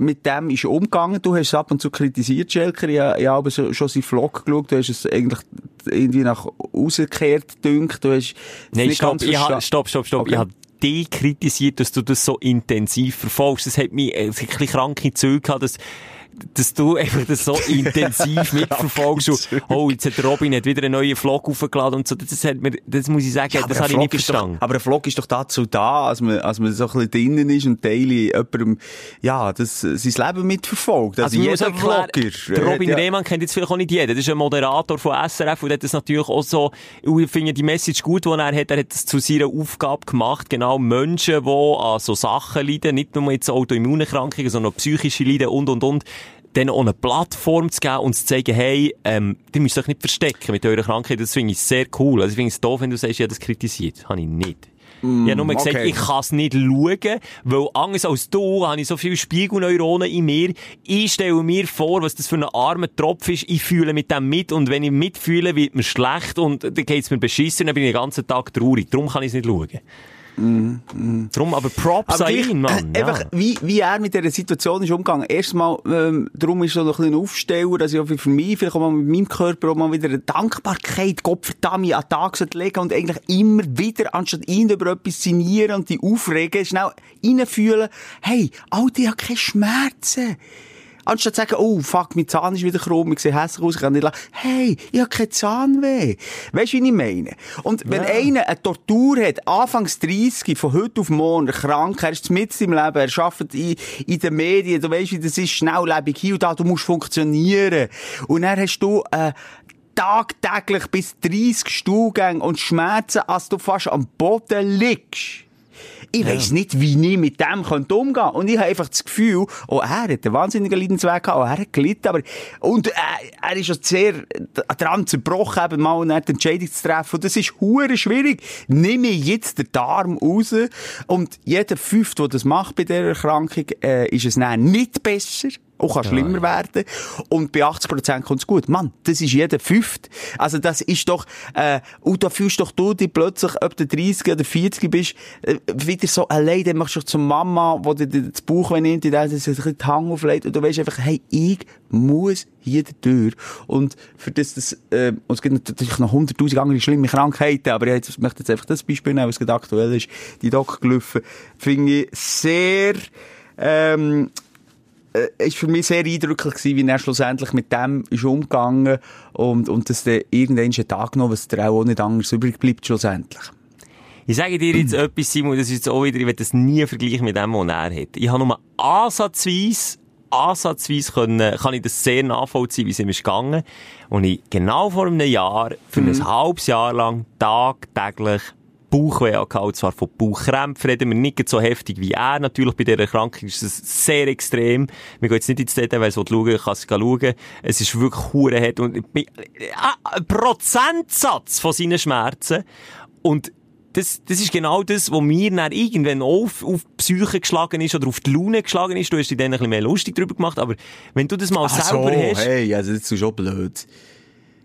mit dem ist umgegangen. Du hast es ab und zu kritisiert, Schelker. Ich, ich habe so, schon seinen Vlog geschaut. Du hast es eigentlich irgendwie nach rausgekehrt gedünkt. Du hast Nein, nicht stopp, ganz ich ha, verstanden. stopp, stopp, stopp. Okay. Ich habe dich kritisiert, dass du das so intensiv verfolgst. Das hat mich, äh, ein bisschen kranke Züge gehabt, dass, dass du einfach das so intensiv mitverfolgst. Und, oh, jetzt hat Robin hat wieder einen neuen Vlog aufgeladen und so. Das hat mir, das muss ich sagen, Ja, das habe ich nicht ist doch- verstanden. Aber ein Vlog ist doch dazu da, als man, als man so ein bisschen drinnen ist und daily jemandem, ja, das, sein Leben mitverfolgt. Also, muss jeder Vlogger. Der Robin ja- Rehmann kennt jetzt vielleicht auch nicht jeder. Das ist ein Moderator von SRF und hat das natürlich auch so, ich finde die Message gut, die er hat. Er hat das zu seiner Aufgabe gemacht, genau Menschen, die an so Sachen leiden, nicht nur jetzt Autoimmunerkrankungen, sondern auch psychische Leiden und, und, und, denen auch eine Plattform zu geben und zu zeigen, hey, ähm, die müsst euch nicht verstecken mit eurer Krankheit. Das finde ich sehr cool. Also ich finde es doof, wenn du sagst, ich habe das kritisiert. Habe ich nicht. ich habe nur gesagt, okay. ich kann es nicht schauen, weil anders als du habe ich so viele Spiegelneuronen in mir. Ich stelle mir vor, was das für ein armer Tropf ist. Ich fühle mit dem mit und wenn ich mitfühle, wird mir schlecht und dann geht es mir beschissen, dann bin ich den ganzen Tag traurig. Darum kann ich es nicht schauen. Darum, aber Props Aber an ihn, Mann. äh, einfach, Ja. wie, wie er mit dieser Situation ist umgegangen. Erstmal, ähm, darum ist so noch ein Aufsteller, dass ich auch für mich, vielleicht auch mal mit meinem Körper auch mal wieder eine Dankbarkeit, Gott verdammt, an den Tag legen und eigentlich immer wieder, anstatt ihn über etwas signieren und die aufregen, schnell reinfühlen, hey, ich habe keine Schmerzen. Anstatt zu sagen, oh, fuck, mein Zahn ist wieder krumm, ich sehe hässlich aus, ich kann nicht lachen. Hey, ich habe keinen Zahnweh. Weißt du, wie ich meine? Und wenn einer eine Tortur hat, anfangs 30, von heute auf morgen, krank, er ist mit im Leben, er arbeitet in, in den Medien, du weißt, wie das ist, schnelllebig hier und da, du musst funktionieren. Und dann hast du, äh, tagtäglich bis 30 Stuhlgänge und Schmerzen, als du fast am Boden liegst. Ich weiss nicht, wie ich mit dem könnte umgehen Und ich habe einfach das Gefühl, oh, er hat einen wahnsinnigen Leidensweg gehabt, oh, er hat gelitten, aber, und äh, er ist schon sehr daran zerbrochen, eben mal eine Entscheidung zu treffen. Und das ist hure schwierig. Nehme ich jetzt den Darm raus und jeder Fünfte, der das macht bei dieser Erkrankung, äh, ist es dann nicht besser. Auch kann schlimmer werden. Und bei 80% kommt es gut. Mann, das ist jeder Fünft. Also das ist doch, äh, und da fühlst doch du dich plötzlich, ob du 30 oder 40 bist, äh, wieder so allein, dann machst du dich zur Mama, wo dir das Bauch nimmt, die dann sich ein bisschen die Hand auflegt und du weißt einfach, hey, ich muss hier durch. Und für das, das äh, und es gibt natürlich noch 100'000 andere schlimme Krankheiten, aber ich jetzt- möchte jetzt einfach das Beispiel nehmen, was gerade aktuell ist, die Doc gelaufen, finde ich sehr, ähm, äh, ist für mich sehr eindrücklich gewesen, wie er schlussendlich mit dem ist umgegangen und, und dass der irgendwann einen Tag genommen, was der auch nicht anders übrig bleibt schlussendlich. Ich sage dir jetzt etwas, Simon, das ist jetzt auch wieder, ich werde das nie vergleichen mit dem, was er hat. Ich habe nur ansatzweise, ansatzweise können, kann ich das sehr nachvollziehen, wie es ihm ist gegangen. Und ich genau vor einem Jahr, für ein halbes Jahr lang, tagtäglich Bauchweh hatte, und zwar von Bauchkrämpfen reden wir nicht so heftig wie er. Natürlich bei dieser Erkrankung ist es sehr extrem. Wir gehen jetzt nicht ins Detail, weil es schauen kann es schauen. Es ist wirklich hure hart und bin- ah, ein Prozentsatz von seinen Schmerzen. Und das, das ist genau das, was mir dann irgendwann auf, auf die Psyche geschlagen ist oder auf die Laune geschlagen ist. Du hast dich dann ein bisschen mehr lustig drüber gemacht, aber wenn du das mal selber hast, hey, also das ist schon blöd.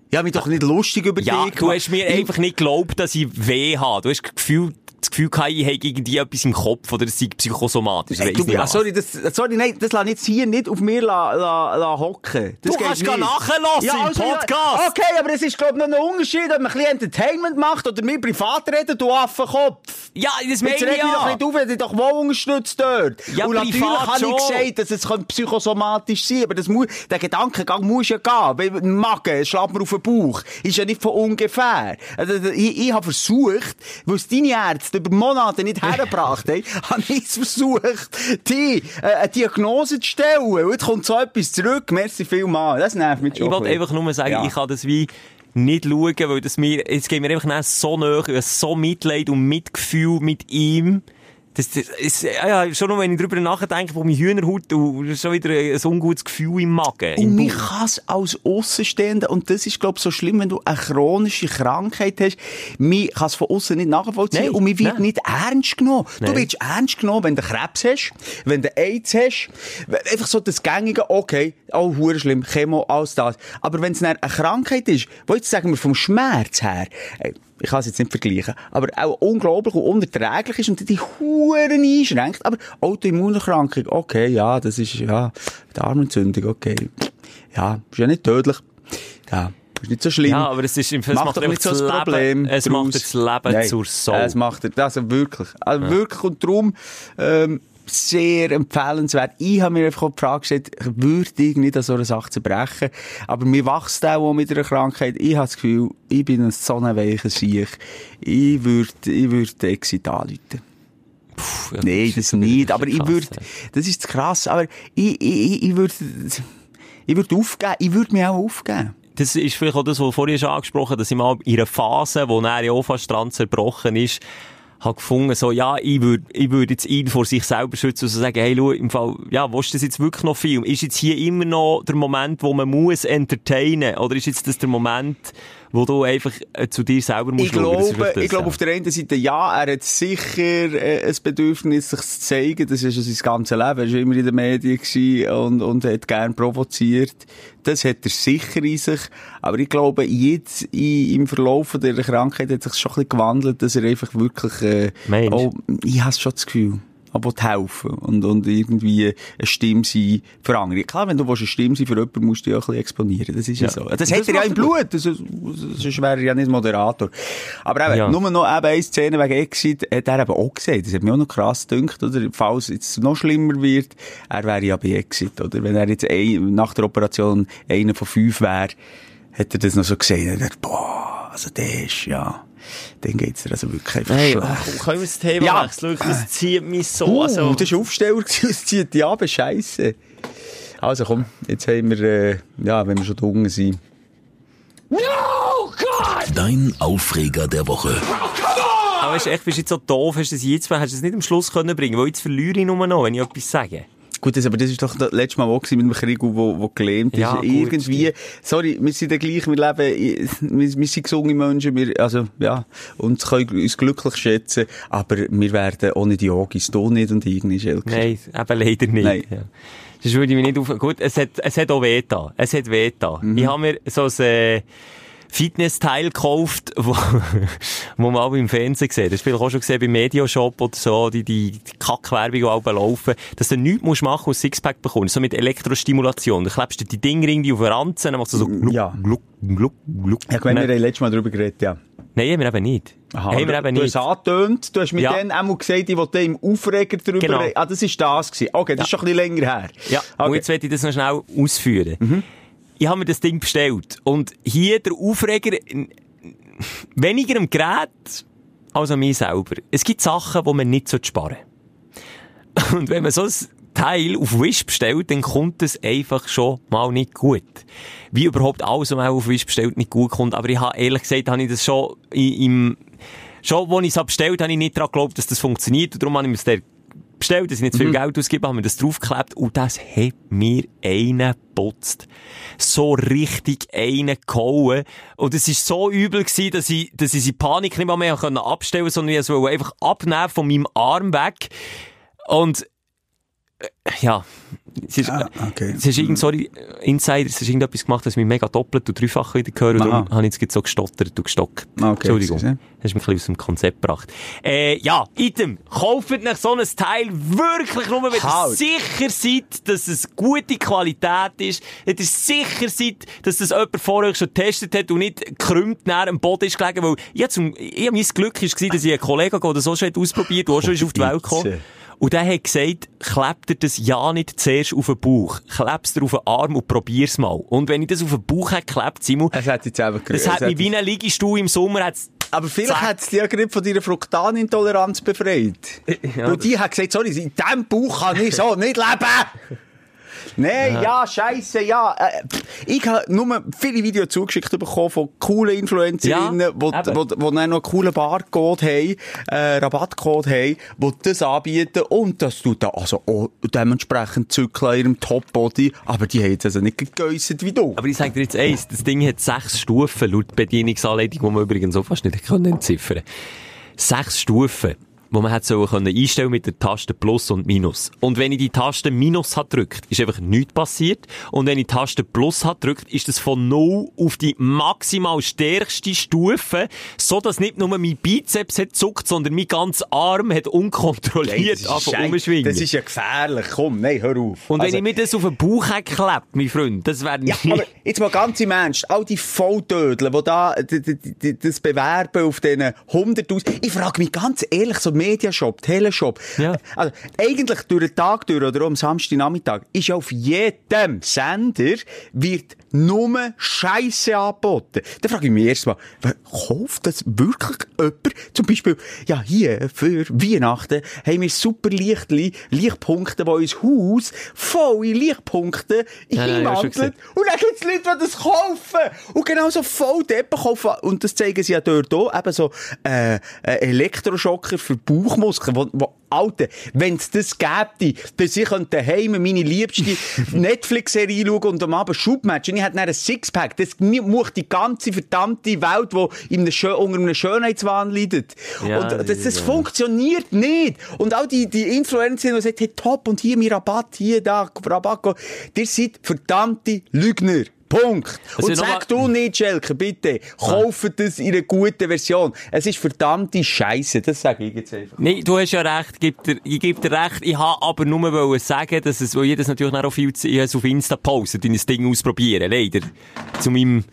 Ich habe mich doch nicht lustig über ja, dich du hast mir einfach nicht geglaubt, dass ich weh habe. Du hast das Gefühl, das Gefühl gehabt, ich habe irgendwie etwas im Kopf oder es sei psychosomatisch. Ich Ey, du, ja, was. sorry, das, sorry, nein, das lass ich jetzt hier nicht auf mir la, la, la hocken. Das Du kannst nicht. gehen nachhören im Podcast. Ja, okay, aber es ist, glaub ich, noch ein Unterschied, ob man ein bisschen Entertainment macht oder mir privat reden, du Affenkopf. Ja, das meine Jetzt ich reg mich doch ja. nicht auf, dich doch wohl unterstützt dort. Ja, und natürlich habe ich gesagt, dass es könnte psychosomatisch sein aber das muss, der Gedankengang muss ja gehen. Weil ein Magen, schlägt mir auf den Bauch. Ist ja nicht von ungefähr. Also, ich, ich habe versucht, weil es deine Ärzte über Monate nicht hergebracht haben, habe ich versucht, die, äh, eine Diagnose zu stellen. Und jetzt kommt so etwas zurück. Merci vielmals. Das nervt mich schon. Ich wollte einfach nur sagen, Ja. ich kann das wie nicht schauen, weil das mir, jetzt geht mir einfach so habe so Mitleid und Mitgefühl mit ihm. Das, das ist, ja, schon nur, wenn ich darüber nachdenke, wo mein Hühnerhaut und schon wieder ein ungutes Gefühl im Magen. Und mich kann es als Außenstehender, und das ist, glaube ich, so schlimm, wenn du eine chronische Krankheit hast, mich kann es von außen nicht nachvollziehen Nein, und mich wird nein. nicht ernst genommen. Du Nein. wirst ernst genommen, wenn du Krebs hast, wenn du AIDS hast, einfach so das Gängige, okay, oh, hure schlimm, Chemo, alles das. Aber wenn es eine Krankheit ist, wo jetzt sagen wir vom Schmerz her, äh, ich kann es jetzt nicht vergleichen, aber auch unglaublich und unerträglich ist und die Huren einschränkt, aber Autoimmunerkrankung, okay, ja, das ist, ja, Darmentzündung, okay. Ja, ist ja nicht tödlich. Ja, ist nicht so schlimm. Ja, aber es ist, es macht macht einfach nicht so das Leben, Problem. es draus. macht das Leben Nein, zur Sau. Es macht, also wirklich. Also wirklich und darum, ähm, sehr empfehlenswert. Ich habe mir einfach die Frage gestellt, würde ich nicht an so einer Sache zerbrechen? Aber mir wächst auch mit einer Krankheit. Ich habe das Gefühl, ich bin ein so ein weicher Sieg. Ich würde, ich würde Exit anrufen. Puh, ja, Nein, das schon nicht. Aber ich krass, würde, ja. das ist krass. Aber ich, ich, ich, ich würde, ich würde aufgeben. Ich würde mich auch aufgeben. Das ist vielleicht auch das, was du vorhin schon angesprochen hast, dass ich mal in einer Phase, wo er ja auch fast dran zerbrochen ist, habe gefunden, so, ja, ich würde, ich würde jetzt ihn vor sich selber schützen und so sagen, hey, schau, im Fall, ja, willst du das jetzt wirklich noch Film? Ist jetzt hier immer noch der Moment, wo man muss entertainen? Oder ist jetzt das der Moment, wo du einfach äh, zu dir selber musst Ich schauen? Glaube, das, ich glaube ja. auf der einen Seite, ja, er hat sicher äh, ein Bedürfnis, sich zu zeigen. Das ist ja sein ganzes Leben. Er war immer in den Medien und, und hat gern provoziert. Das hat er sicher in sich. Aber ich glaube, jetzt in, im Verlauf dieser Krankheit hat sich schon ein bisschen gewandelt, dass er einfach wirklich, äh, oh, ich habe schon das Gefühl. Aber helfen und, und irgendwie eine Stimme sein für andere. Klar, wenn du eine Stimme sein für jemanden, musst du auch ein bisschen exponieren. Das ist ja, Ja. so. Das, Das hat er ja im. Blut. Das ist, sonst wäre er ja nicht Moderator. Aber eben, Ja. nur noch eben eine Szene wegen Exit hat er eben auch gesehen. Das hat mich auch noch krass gedacht, oder? Falls es jetzt noch schlimmer wird, er wäre ja bei Exit, oder? Wenn er jetzt ein, nach der Operation einer von fünf wäre, hätte er das noch so gesehen. Er dachte, boah, also der ist, ja, dann geht's dir also wirklich einfach Hey, schlecht. können wir das Thema Ja. wechseln? Das zieht mich so. Uh, also, das war Aufsteller, das zieht die ab, scheisse. Also komm, jetzt haben wir, äh, ja, wenn wir schon drungen sind. Dein Aufreger der Woche. aber weißt, du, echt, bist du jetzt so doof, hast du das jetzt, hast du es nicht am Schluss können bringen, weil jetzt verliere ich nur noch, wenn ich etwas sage. Gut, das, aber das ist doch das letzte Mal auch mit dem Krieg, wo, wo gelähmt Ja, ist. gut, Irgendwie, sorry, wir sind ja gleich, wir leben, wir, wir sind gesunde Menschen, wir, also, ja, und können uns glücklich schätzen, aber wir werden ohne die Yogis, du nicht und ich nicht, Elke. Nein, eben leider nicht. Nein. Ja. Das würde ich mich nicht auf... Gut, es hat, es hat auch weh da. Es hat weh da. Mhm. Ich habe mir so ein äh, Fitness-Teil gekauft, wo, wo man auch im Fernsehen sieht. Das ich auch schon gesehen beim Medioshop oder so, die, die, die Kackwerbung, die auch laufen, dass du nichts musst machen und Sixpack bekommst. So mit Elektrostimulation. Du klebst dir die Dinge irgendwie auf den Ranzen, dann machst du so gluck, Ja. gluck, gluck, gluck. Ja, Nein, wir letztes Mal darüber geredet, ja. Nein, haben wir eben nicht. Aha, haben wir du, eben du nicht. hast angetönt, du hast mir Ja. dann einmal gesagt, ich wollte im Aufreger darüber Genau. reden. Ah, das ist das gewesen. Okay, das ist schon ein bisschen länger her. Ja, und okay. jetzt werde ich das noch schnell ausführen. Ich habe mir das Ding bestellt. Und hier der Aufreger, weniger am Gerät als an mir selber. Es gibt Sachen, die man nicht sparen sollte. Und wenn man so ein Teil auf Wish bestellt, dann kommt es einfach schon mal nicht gut. Wie überhaupt alles, was man auf Wish bestellt, nicht gut kommt. Aber ich habe, ehrlich gesagt, habe ich das schon im, schon, als ich es bestellt habe, ich nicht daran geglaubt, dass das funktioniert. Und darum habe ich mir bestellt, dass ich nicht zu viel Geld ausgebe, habe mir das draufgeklebt und das hat mir einen geputzt. So richtig einen gehauen. Und es war so übel gewesen, dass ich, dass ich in Panik nicht mal mehr abstellen konnte, sondern ich wollte einfach abnehmen von meinem Arm weg. Und ja, es ist, Ah, okay. es ist irgend, sorry, Insider, es ist irgendetwas gemacht, das mich mega doppelt und dreifach wieder gehört, und darum habe ich jetzt gerade so gestottert und gestockt. Okay, Entschuldigung. Hast du mich ein bisschen aus dem Konzept gebracht. Äh, ja, item, kauft euch so ein Teil wirklich nur, wenn ihr Halt. sicher seid, dass es gute Qualität ist, wenn ihr sicher seid, dass das jemand vor euch schon getestet hat und nicht krümmt näher am Boden ist gelegen, weil ich, zum, ich mein Glück gewesen, dass ich einen Kollegen hatte, der so schon hat ausprobiert, der auch schon ist auf die Welt gekommen. Und der hat gesagt, klebt dir das ja nicht zuerst auf den Bauch. Kleb's dir auf den Arm und probier's mal. Und wenn ich das auf den Bauch hätte geklebt, Simon, Es hat jetzt eben das hat mich wie ein Liegestuhl im Sommer, hat's Aber vielleicht hat es dich ja gerade von deiner Fruktanintoleranz befreit. Ja, Weil die hat gesagt, sorry, in diesem Bauch kann ich so nicht leben. Nein, ja, scheisse, ja. Äh, ich habe nur viele Videos zugeschickt bekommen von coolen Influencerinnen, Ja, die wo, eben. wo, wo dann noch einen coolen Barcode haben, äh, Rabattcode haben, die das anbieten und das tut da also auch dementsprechend zügeln in ihrem Top-Body, aber die haben jetzt also nicht gegeusset wie du. Aber ich sage dir jetzt eins, das Ding hat sechs Stufen laut Bedienungsanleitung, die man übrigens auch fast nicht können entziffern Sechs Stufen, wo man hat so können einstellen mit der Taste Plus und Minus. Und wenn ich die Taste Minus hat drückt, ist einfach nichts passiert. Und wenn ich die Taste Plus hat drückt, ist das von 0 auf die maximal stärkste Stufe, so dass nicht nur mein Bizeps hat zuckt, sondern mein ganzer Arm hat unkontrolliert angefangen schei- umschwingen. das ist ja gefährlich. Komm, nein, hör auf. Und wenn Also- ich mir das auf den Bauch geklebt, mein Freund, das wäre Ja, aber jetzt mal ganz im Ernst, all die Volltödler, die da das bewerben auf diesen 100'000, ich frage mich ganz ehrlich, so Mediashop, Teleshop, Ja. also eigentlich durch den Tag durch oder am Samstagnachmittag ist auf jedem Sender wird nur Scheiße angeboten. Da frage ich mich erstmal, kauft das wirklich jemand? Zum Beispiel, ja, hier für Weihnachten haben wir super Lichtli, Lichtpunkte, die uns Haus volle Lichtpunkte Ja, ja. Und dann gibt's Leute, die das kaufen. Und genau so voll Deppen kaufen. Und das zeigen sie ja dort auch. Eben so, äh, äh, Elektroschocker für Bauchmuskeln, wo, wo Alter, wenn's das gäbe, dass ich daheim meine liebste Netflix-Serie schauen und am Abend Schubmatch und ich hätte dann ein Sixpack. Das macht die ganze verdammte Welt, die in einem unter einem Schönheitswahn leidet. Ja, und das, das ja. funktioniert nicht. Und auch die, die Influencer, die sagen, hey, top, und hier mein Rabatt, hier, da, Rabatt, ihr seid verdammte Lügner. Punkt. Also und sag du nicht, Schelke, bitte, kauft das in einer guten Version. Es ist verdammte Scheiße, das sage ich jetzt einfach. Nee, du hast ja recht, ich gebe dir, ich recht. Ich habe aber nur wollen sagen, dass es, weil jedes natürlich auch viel zu, ich habe auf Insta postet, in das Ding ausprobieren, leider. Zu meinem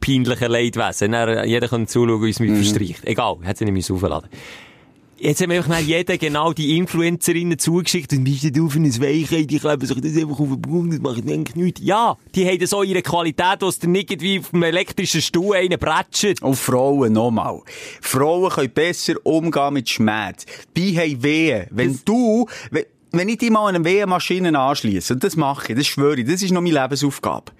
peinlichen Leidwesen. Dann, jeder kann zuschauen, wie es mich verstreicht. Egal, hat sie nicht mehr aufladen. Jetzt haben wir einfach jeder genau die Influencerinnen zugeschickt und bist du für ein Weichheit, die kleben sich das einfach auf den Bauch, das macht eigentlich nichts. Ja, die haben so ihre Qualität, dass dir nicht wie auf einem elektrischen Stuhl einen bretscht. Und Frauen nochmal. Frauen können besser umgehen mit Schmerz. Bei haben Wehen. Wenn du, wenn, wenn ich dich mal an eine Wehenmaschine anschließe, und das mache ich, das schwöre ich, das ist noch meine Lebensaufgabe.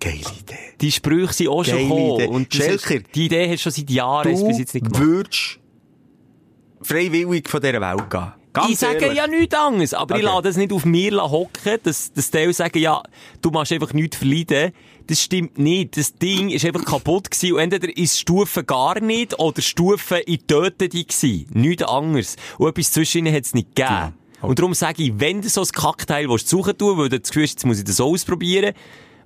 Geile Idee. Die Sprüche sind auch schon Geile gekommen. Idee. Und das Schelker, die Idee hast du schon seit Jahren, du bis jetzt nicht gemacht. würdest freiwillig von dieser Welt gehen. Ganz ich sage ehrlich. ja nichts anderes, aber ich Okay. lasse das nicht auf mir hocken, dass, dass die sagen, ja, du machst einfach nichts verleiden. Das stimmt nicht. Das Ding ist einfach kaputt gewesen und entweder ist Stufe gar nicht oder Stufe in Töten die gewesen. Nichts anderes. Und etwas zwischen ihnen hat es nicht gegeben. Und darum sage ich, wenn du so ein Kackteil willst, suchen tun, weil du das Gefühl hast, jetzt muss ich das ausprobieren,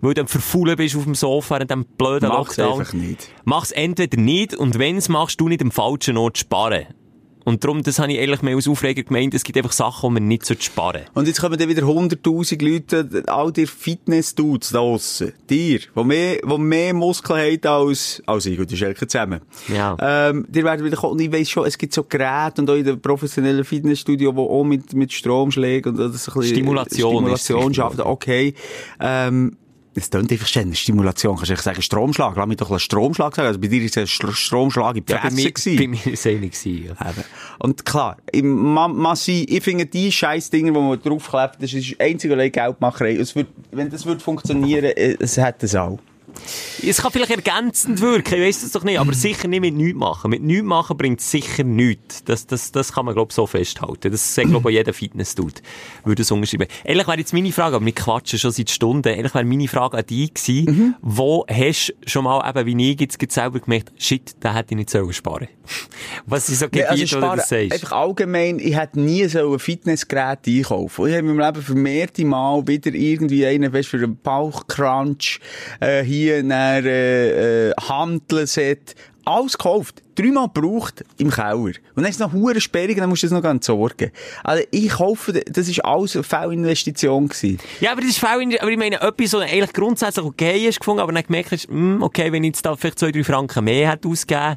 weil du dann verfaulen bist auf dem Sofa in diesem blöden Mach's Lockdown. einfach nicht. Mach's entweder nicht und wenn's machst, du nicht am falschen Ort sparen. Und darum, das habe ich eigentlich mehr als Aufreger gemeint, es gibt einfach Sachen, die man nicht sparen sollte. Und jetzt kommen dann wieder 100.000 Leute, all die Fitness-Dudes da draussen. Dir, die mehr, die mehr Muskeln haben als, als ich und die Schelke zusammen. Ja. Ähm, die werden wieder kommen. Und ich weiss schon, es gibt so Geräte und auch in den professionellen Fitnessstudios, die auch mit, mit Stromschlägen und das ein bisschen Stimulation Stimulation schaffen. Okay. Ähm, es klingt einfach schön, Stimulation. Kannst du sagen, Stromschlag? Lass mich doch einen Stromschlag sagen. Also bei dir ist es ein Str- Stromschlag in die Ja, bei mir, bei mir war es einig. gewesen, Ja. Und klar, Massi, ich finde die scheiß Dinger, die man draufklebt, das ist einzig und allein Geldmacherei. Es wird, wenn das würde funktionieren, äh, es hätte es auch. Es kann vielleicht ergänzend wirken, ich weiss das doch nicht, aber sicher nicht mit nichts machen. Mit nichts machen bringt sicher nichts. Das, das, das kann man, glaube ich, so festhalten. Das sagt, glaube ich, jeder Fitness-Dude. Würde es unterschreiben. Ehrlich wäre jetzt meine Frage, aber wir quatschen schon seit Stunden. Ehrlich wäre meine Frage an dich gewesen, wo hast du schon mal eben, wie ich jetzt gerade selber gemerkt, shit, da hätte ich nicht sollen sparen. Was sind so Gebiete, also sparen, das sagst? einfach allgemein, ich hätte nie so ein Fitnessgerät einkaufen. Ich habe in meinem Leben vermehrte Mal wieder irgendwie einen, weißt, für einen Bauchcrunch, äh, hier ein, äh, äh, Handelset, alles gekauft. Dreimal gebraucht im Keller. Und dann ist es noch hure sperrig, dann musst du das noch entsorgen. Also ich kaufe, das ist alles eine Fehlinvestition. Ja, aber das ist faul, aber ich meine, etwas, was eigentlich grundsätzlich okay ist gefunden, aber dann gemerkt hast, hm, okay, wenn ich jetzt da vielleicht zwei, drei Franken mehr hätte ausgegeben,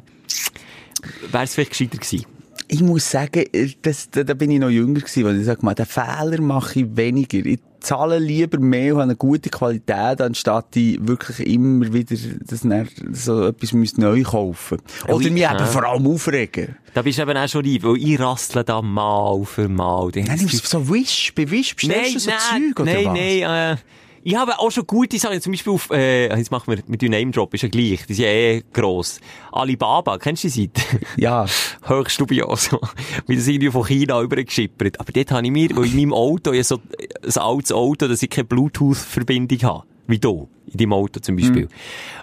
wäre es vielleicht gescheiter gewesen. Ich muss sagen, äh, das, da, da bin ich noch jünger gewesen, weil ich sag mal, den Fehler mache ich weniger. Ich zahle lieber mehr und habe eine gute Qualität, anstatt ich wirklich immer wieder das, so etwas neu kaufen. Oder ich- mich eben ja. vor allem aufregen. Da bist du eben auch schon lieb, weil ich rassle da mal für mal. Nein, ich du so Wish, bei Wish bestellst du so Zeug, oder nein, was? nein, äh, ich habe auch schon gute Sachen, zum Beispiel auf, äh, jetzt machen wir mit dem Name Drop, ist ja gleich, die sind ja eh gross. Alibaba, kennst du die Seite? Ja. Höchst dubios. Wie das irgendwie von China übergeschippert. Aber dort habe ich mir, weil in meinem Auto, habe so ein altes Auto, dass ich keine Bluetooth-Verbindung habe. Wie du. In deinem Auto zum Beispiel.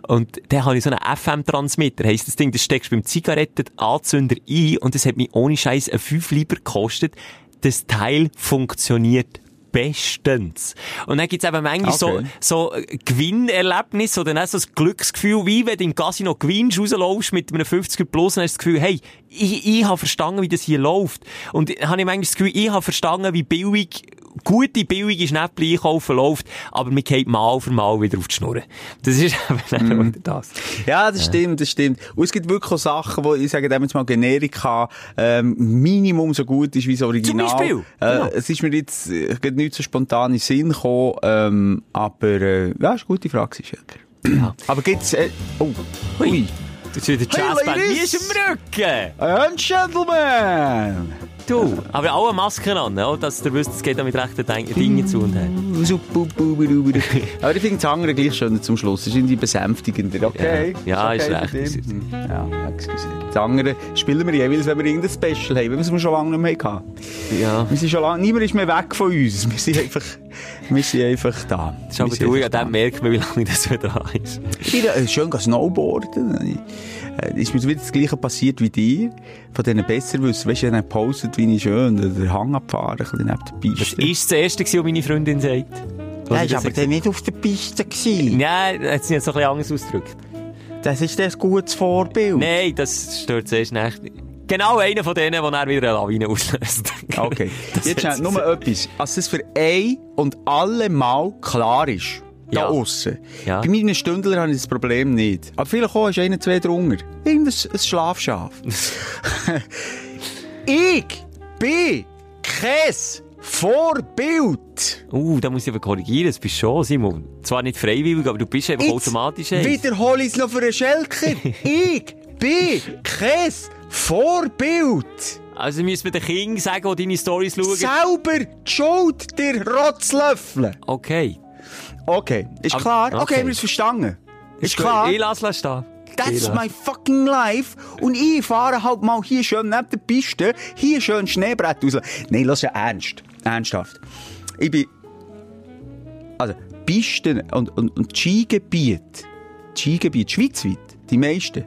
Und dann habe ich so einen FM-Transmitter. Heisst das Ding, das steckst du beim Zigarettenanzünder ein und das hat mich ohne Scheiß ein 5 Lieber gekostet. Das Teil funktioniert bestens. Und dann gibt's eben manchmal Okay. so, so äh, Gewinnerlebnisse oder dann so ein Glücksgefühl, wie wenn du im Casino gewinnst, rausläufst mit einem 50er Plus und hast das Gefühl, hey, ich, ich habe verstanden, wie das hier läuft. Und dann habe ich manchmal das Gefühl, ich habe verstanden, wie billig, gute, billige Schnäppchen einkaufen läuft, aber mir geht mal für mal wieder auf die Schnur. Das ist eben wieder das. Ja, das stimmt, das stimmt. Und es gibt wirklich auch Sachen, wo ich sage, dem jetzt mal Generika, ähm, Minimum so gut ist wie das Original. Zum Beispiel, genau. Äh, es ist mir jetzt äh, nicht so spontan in Sinn gekommen, ähm, aber, äh, ja, ist eine gute Frage, Schelker. Ja. Aber gibt's, äh, oh, ui. Ist wieder Hey, Jazzband. ladies! Wie ist im Rücken? And Gentlemen! Du. Aber alle Masken an, oder? dass ihr wisst, es geht da mit rechten Ding- Dingen zu und her. Aber ich finde das andere gleich schöner zum Schluss. Das ist irgendwie besänftigender. Okay? Ja, Ist ist okay recht. für dich? Hm. Ja, excuse. Das andere spielen wir jeweils, wenn wir irgendein Special haben, wenn wir es schon lange nicht mehr hatten. Ja. Wir sind schon lange, niemand ist mehr weg von uns. Wir sind einfach, wir sind einfach da. Das ist aber ruhig, an dem merkt man, wie lange das wieder da ist. Ich bin äh, schön snowboarden. Äh, Ist mir wieder das Gleiche passiert wie dir. Von denen besser wissen. Weißt du, dann postet, wie ich schön den Hang abfahre, ein bisschen neben der Das Piste. ist das Erste, was meine Freundin sagt. Was ist das aber dann nicht auf der Piste gewesen. Nein, hat sie jetzt so ein bisschen anders ausgedrückt. Das ist das gutes Vorbild. Nein, das stört zuerst nicht. Genau einer von denen, der dann wieder eine Lawine auslöst. Okay. Das Jetzt schnell, nur etwas. Als das für ein und alle Mal klar ist, da Ja. aussen. Ja. Bei meinen Stündlern habe ich das Problem nicht. Aber vielleicht auch ist einer, zwei drunter. Irgendein ein Schlafschaf. ich bin kein Vorbild. Uh, da muss ich aber korrigieren, das bist schon, Simon. Zwar nicht freiwillig, aber du bist einfach automatisch eins. wiederhole ich es noch für einen Schelker. ich bin kein Vorbild. Also müssen wir den Kindern sagen, die deine Stories schauen. Selber die Schuld, der Rotzlöffel. Okay. Okay, ist Aber- klar? Okay, okay. haben wir es verstanden? Ist klar? Ich lasse es stehen. That's my fucking life. Und ich fahre halt mal hier schön neben der Piste, hier schön Schneebrett raus. Nein, lass ja ernst. Ernsthaft. Ich bin, also, Pisten und, und, und Skigebiete, Skigebiete, schweizweit, die meisten,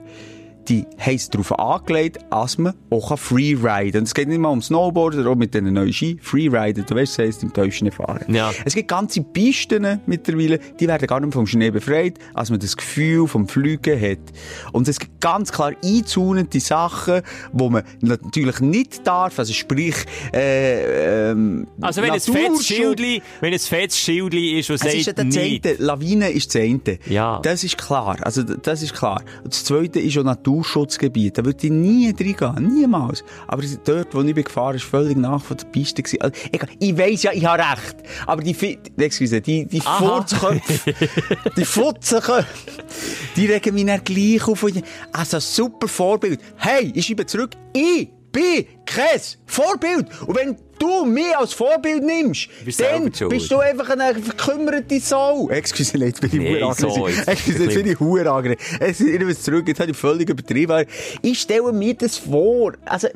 die haben es darauf angelegt, dass man auch freeriden kann. Es geht nicht mal um Snowboard oder auch mit diesen neuen Ski. Freeriden, du weißt, das heisst im Täuschen fahren. Ja. Es gibt ganze Pisten mittlerweile, die werden gar nicht vom Schnee befreit, als man das Gefühl vom Fliegen hat. Und es gibt ganz klar einzunende Sachen, wo man natürlich nicht darf, also sprich, äh, ähm, Also wenn es fettes Naturschutz- Schildli, wenn es fettes Schildli ist, was es ist ja sagt das nicht. eine. Lawine ist eine. Ja. Das ist klar. Also, das ist klar. Das zweite ist ja Naturschutzgebiet. Da würde ich nie reingehen. Niemals. Aber dort, wo ich bin gefahren ist völlig nach von der Piste. Also, egal. ich weiss ja, ich habe recht. Aber die, excuse, die, die. Furzköpfe, die Futzenköpfe, die regen mich dann gleich auf. Also, super Vorbild. Hey, ich schreibe zurück. Ich bin kein Vorbild. Und wenn du mich als Vorbild nimmst, Bist dann bist du einfach eine verkümmerte Sau. Excuse, jetzt bin ich Nee, jetzt Excuse, jetzt bin ich hure aggressiv. Es ist irgendwas zurück, jetzt habe ich völlig übertrieben. Ich stelle mir das vor. Also,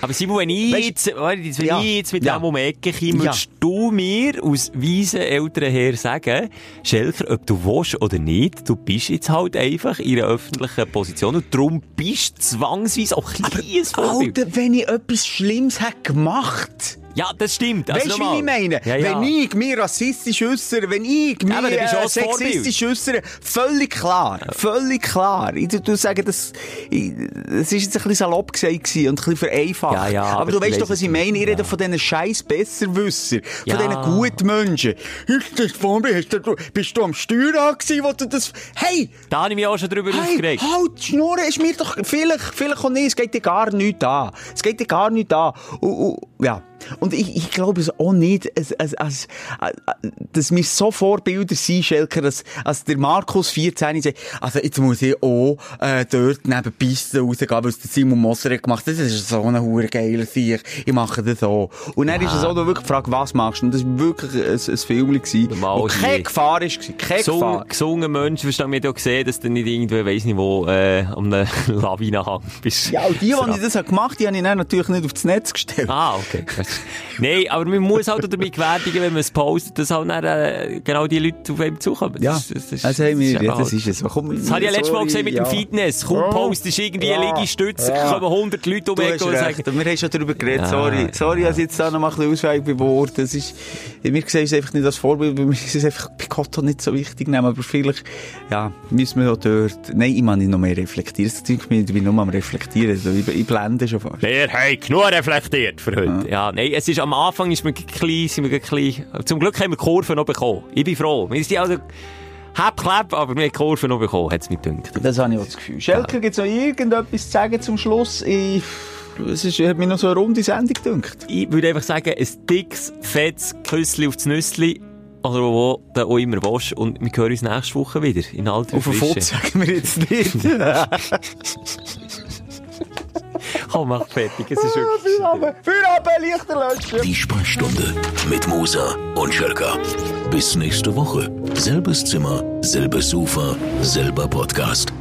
Aber Simon, wenn ich Weisst- jetzt, wenn Ja. ich jetzt mit Ja. dem um die Ecke komme, Ja. würdest du mir aus weisen Eltern her sagen, Schelker, ob du willst oder nicht, du bist jetzt halt einfach in einer öffentlichen Position und darum bist du zwangsweise auch ein kleines Vorbild. Alter, wenn ich etwas Schlimmes hätte gemacht Ja, das stimmt. Also Weißt du, wie ich meine? Ja, ja. Wenn ich mich rassistisch äußere, wenn ich du auch äh, sexistisch äußere, völlig klar, völlig klar. Ich tu sagen, das, ich, das ist jetzt ein bisschen salopp gesagt und ein bisschen vereinfacht. Ja, ja, aber, aber du ich weißt doch, was ich meine. Ich rede Ja. von diesen scheiß Besserwisser, Ja. von diesen guten Menschen. Ist das Vorbild? Hast du, bist du am Steuer gewesen, wo du das, hey! Da habe ich mich auch schon drüber Hey, aufgeregt. halt, Schnurren ist mir doch, vielleicht, vielleicht auch nicht, es geht dir gar nichts an. Es geht dir gar nichts an. Und, und, ja. Und ich, ich glaube es auch nicht, als, als, als, dass wir so Vorbilder sind, Schelker, als, als der Markus 14 sagt, also jetzt muss ich auch äh, dort neben die Piste rausgehen, weil es der Simon Moser hat gemacht. Das ist so ein hure geiler Sieg. Ich mache das so. Und dann ist es auch noch wirklich gefragt, was machst du? Und das war wirklich ein, ein Film. wo keine. Gefahr ist. gewesen. Keine Gesungen, Gefahr. gesungen Menschen, verstehen wir ja gesehen, dass du nicht irgendwie, weiss nicht wo, äh, am einer Lawinenhang bist. Ja, und die, die ich das gemacht die habe ich dann natürlich nicht aufs Netz gestellt. Ah, okay. Nein, aber man muss halt auch damit gewärtigen, wenn man es postet, dass halt dann, äh, genau die Leute auf einem zukommen. Ja, Das, das, das, das haben wir, eben ja, das halt- ist es. Komm, Das habe ich ja letztes Mal gesehen mit ja. dem Fitness. Kaum Ja. postest irgendwie eine Ja. Liegestütze, Ja. kommen 100 Leute um und sagen, Wir haben schon darüber geredet. Ja. Sorry. Sorry, dass ich jetzt da noch mal ein bisschen ausweichend bin worden. Das ist, wir sehen es einfach nicht als Vorbild, weil wir es einfach bei Cotto nicht so wichtig nehmen. Aber vielleicht, ja, müssen wir auch dort, nein, ich muss nicht noch mehr reflektieren. Das Zeug, ich bin nur am reflektieren. Also, ich, ich blende schon fast. wir haben genug reflektiert für heute. Ja, nein, es ist am Anfang ist mir klein, sind wir klein. Zum Glück haben wir die Kurve noch bekommen. Ich bin froh. Wir sind also, hab klapp, aber wir haben die Kurve noch bekommen, hat es mir gedacht. Das habe ich auch das Gefühl. Schelker, gibt es noch irgendetwas zu sagen zum Schluss? Ich, es ist, hat mir noch so eine runde Sendung gedacht. Ich würde einfach sagen, ein dickes, fettes Küssli aufs Nüssli. Oder wo du auch immer willst. Und wir hören uns nächste Woche wieder. In alter Auf den Frische. Foto sagen wir jetzt nicht. Komm, mach fertig. Es ist wirklich... Feierabend, Feierabend, Lichter löschen. Die Sprechstunde mit Musa und Schelka. Bis nächste Woche. Selbes Zimmer, selbes Sofa, selber Podcast.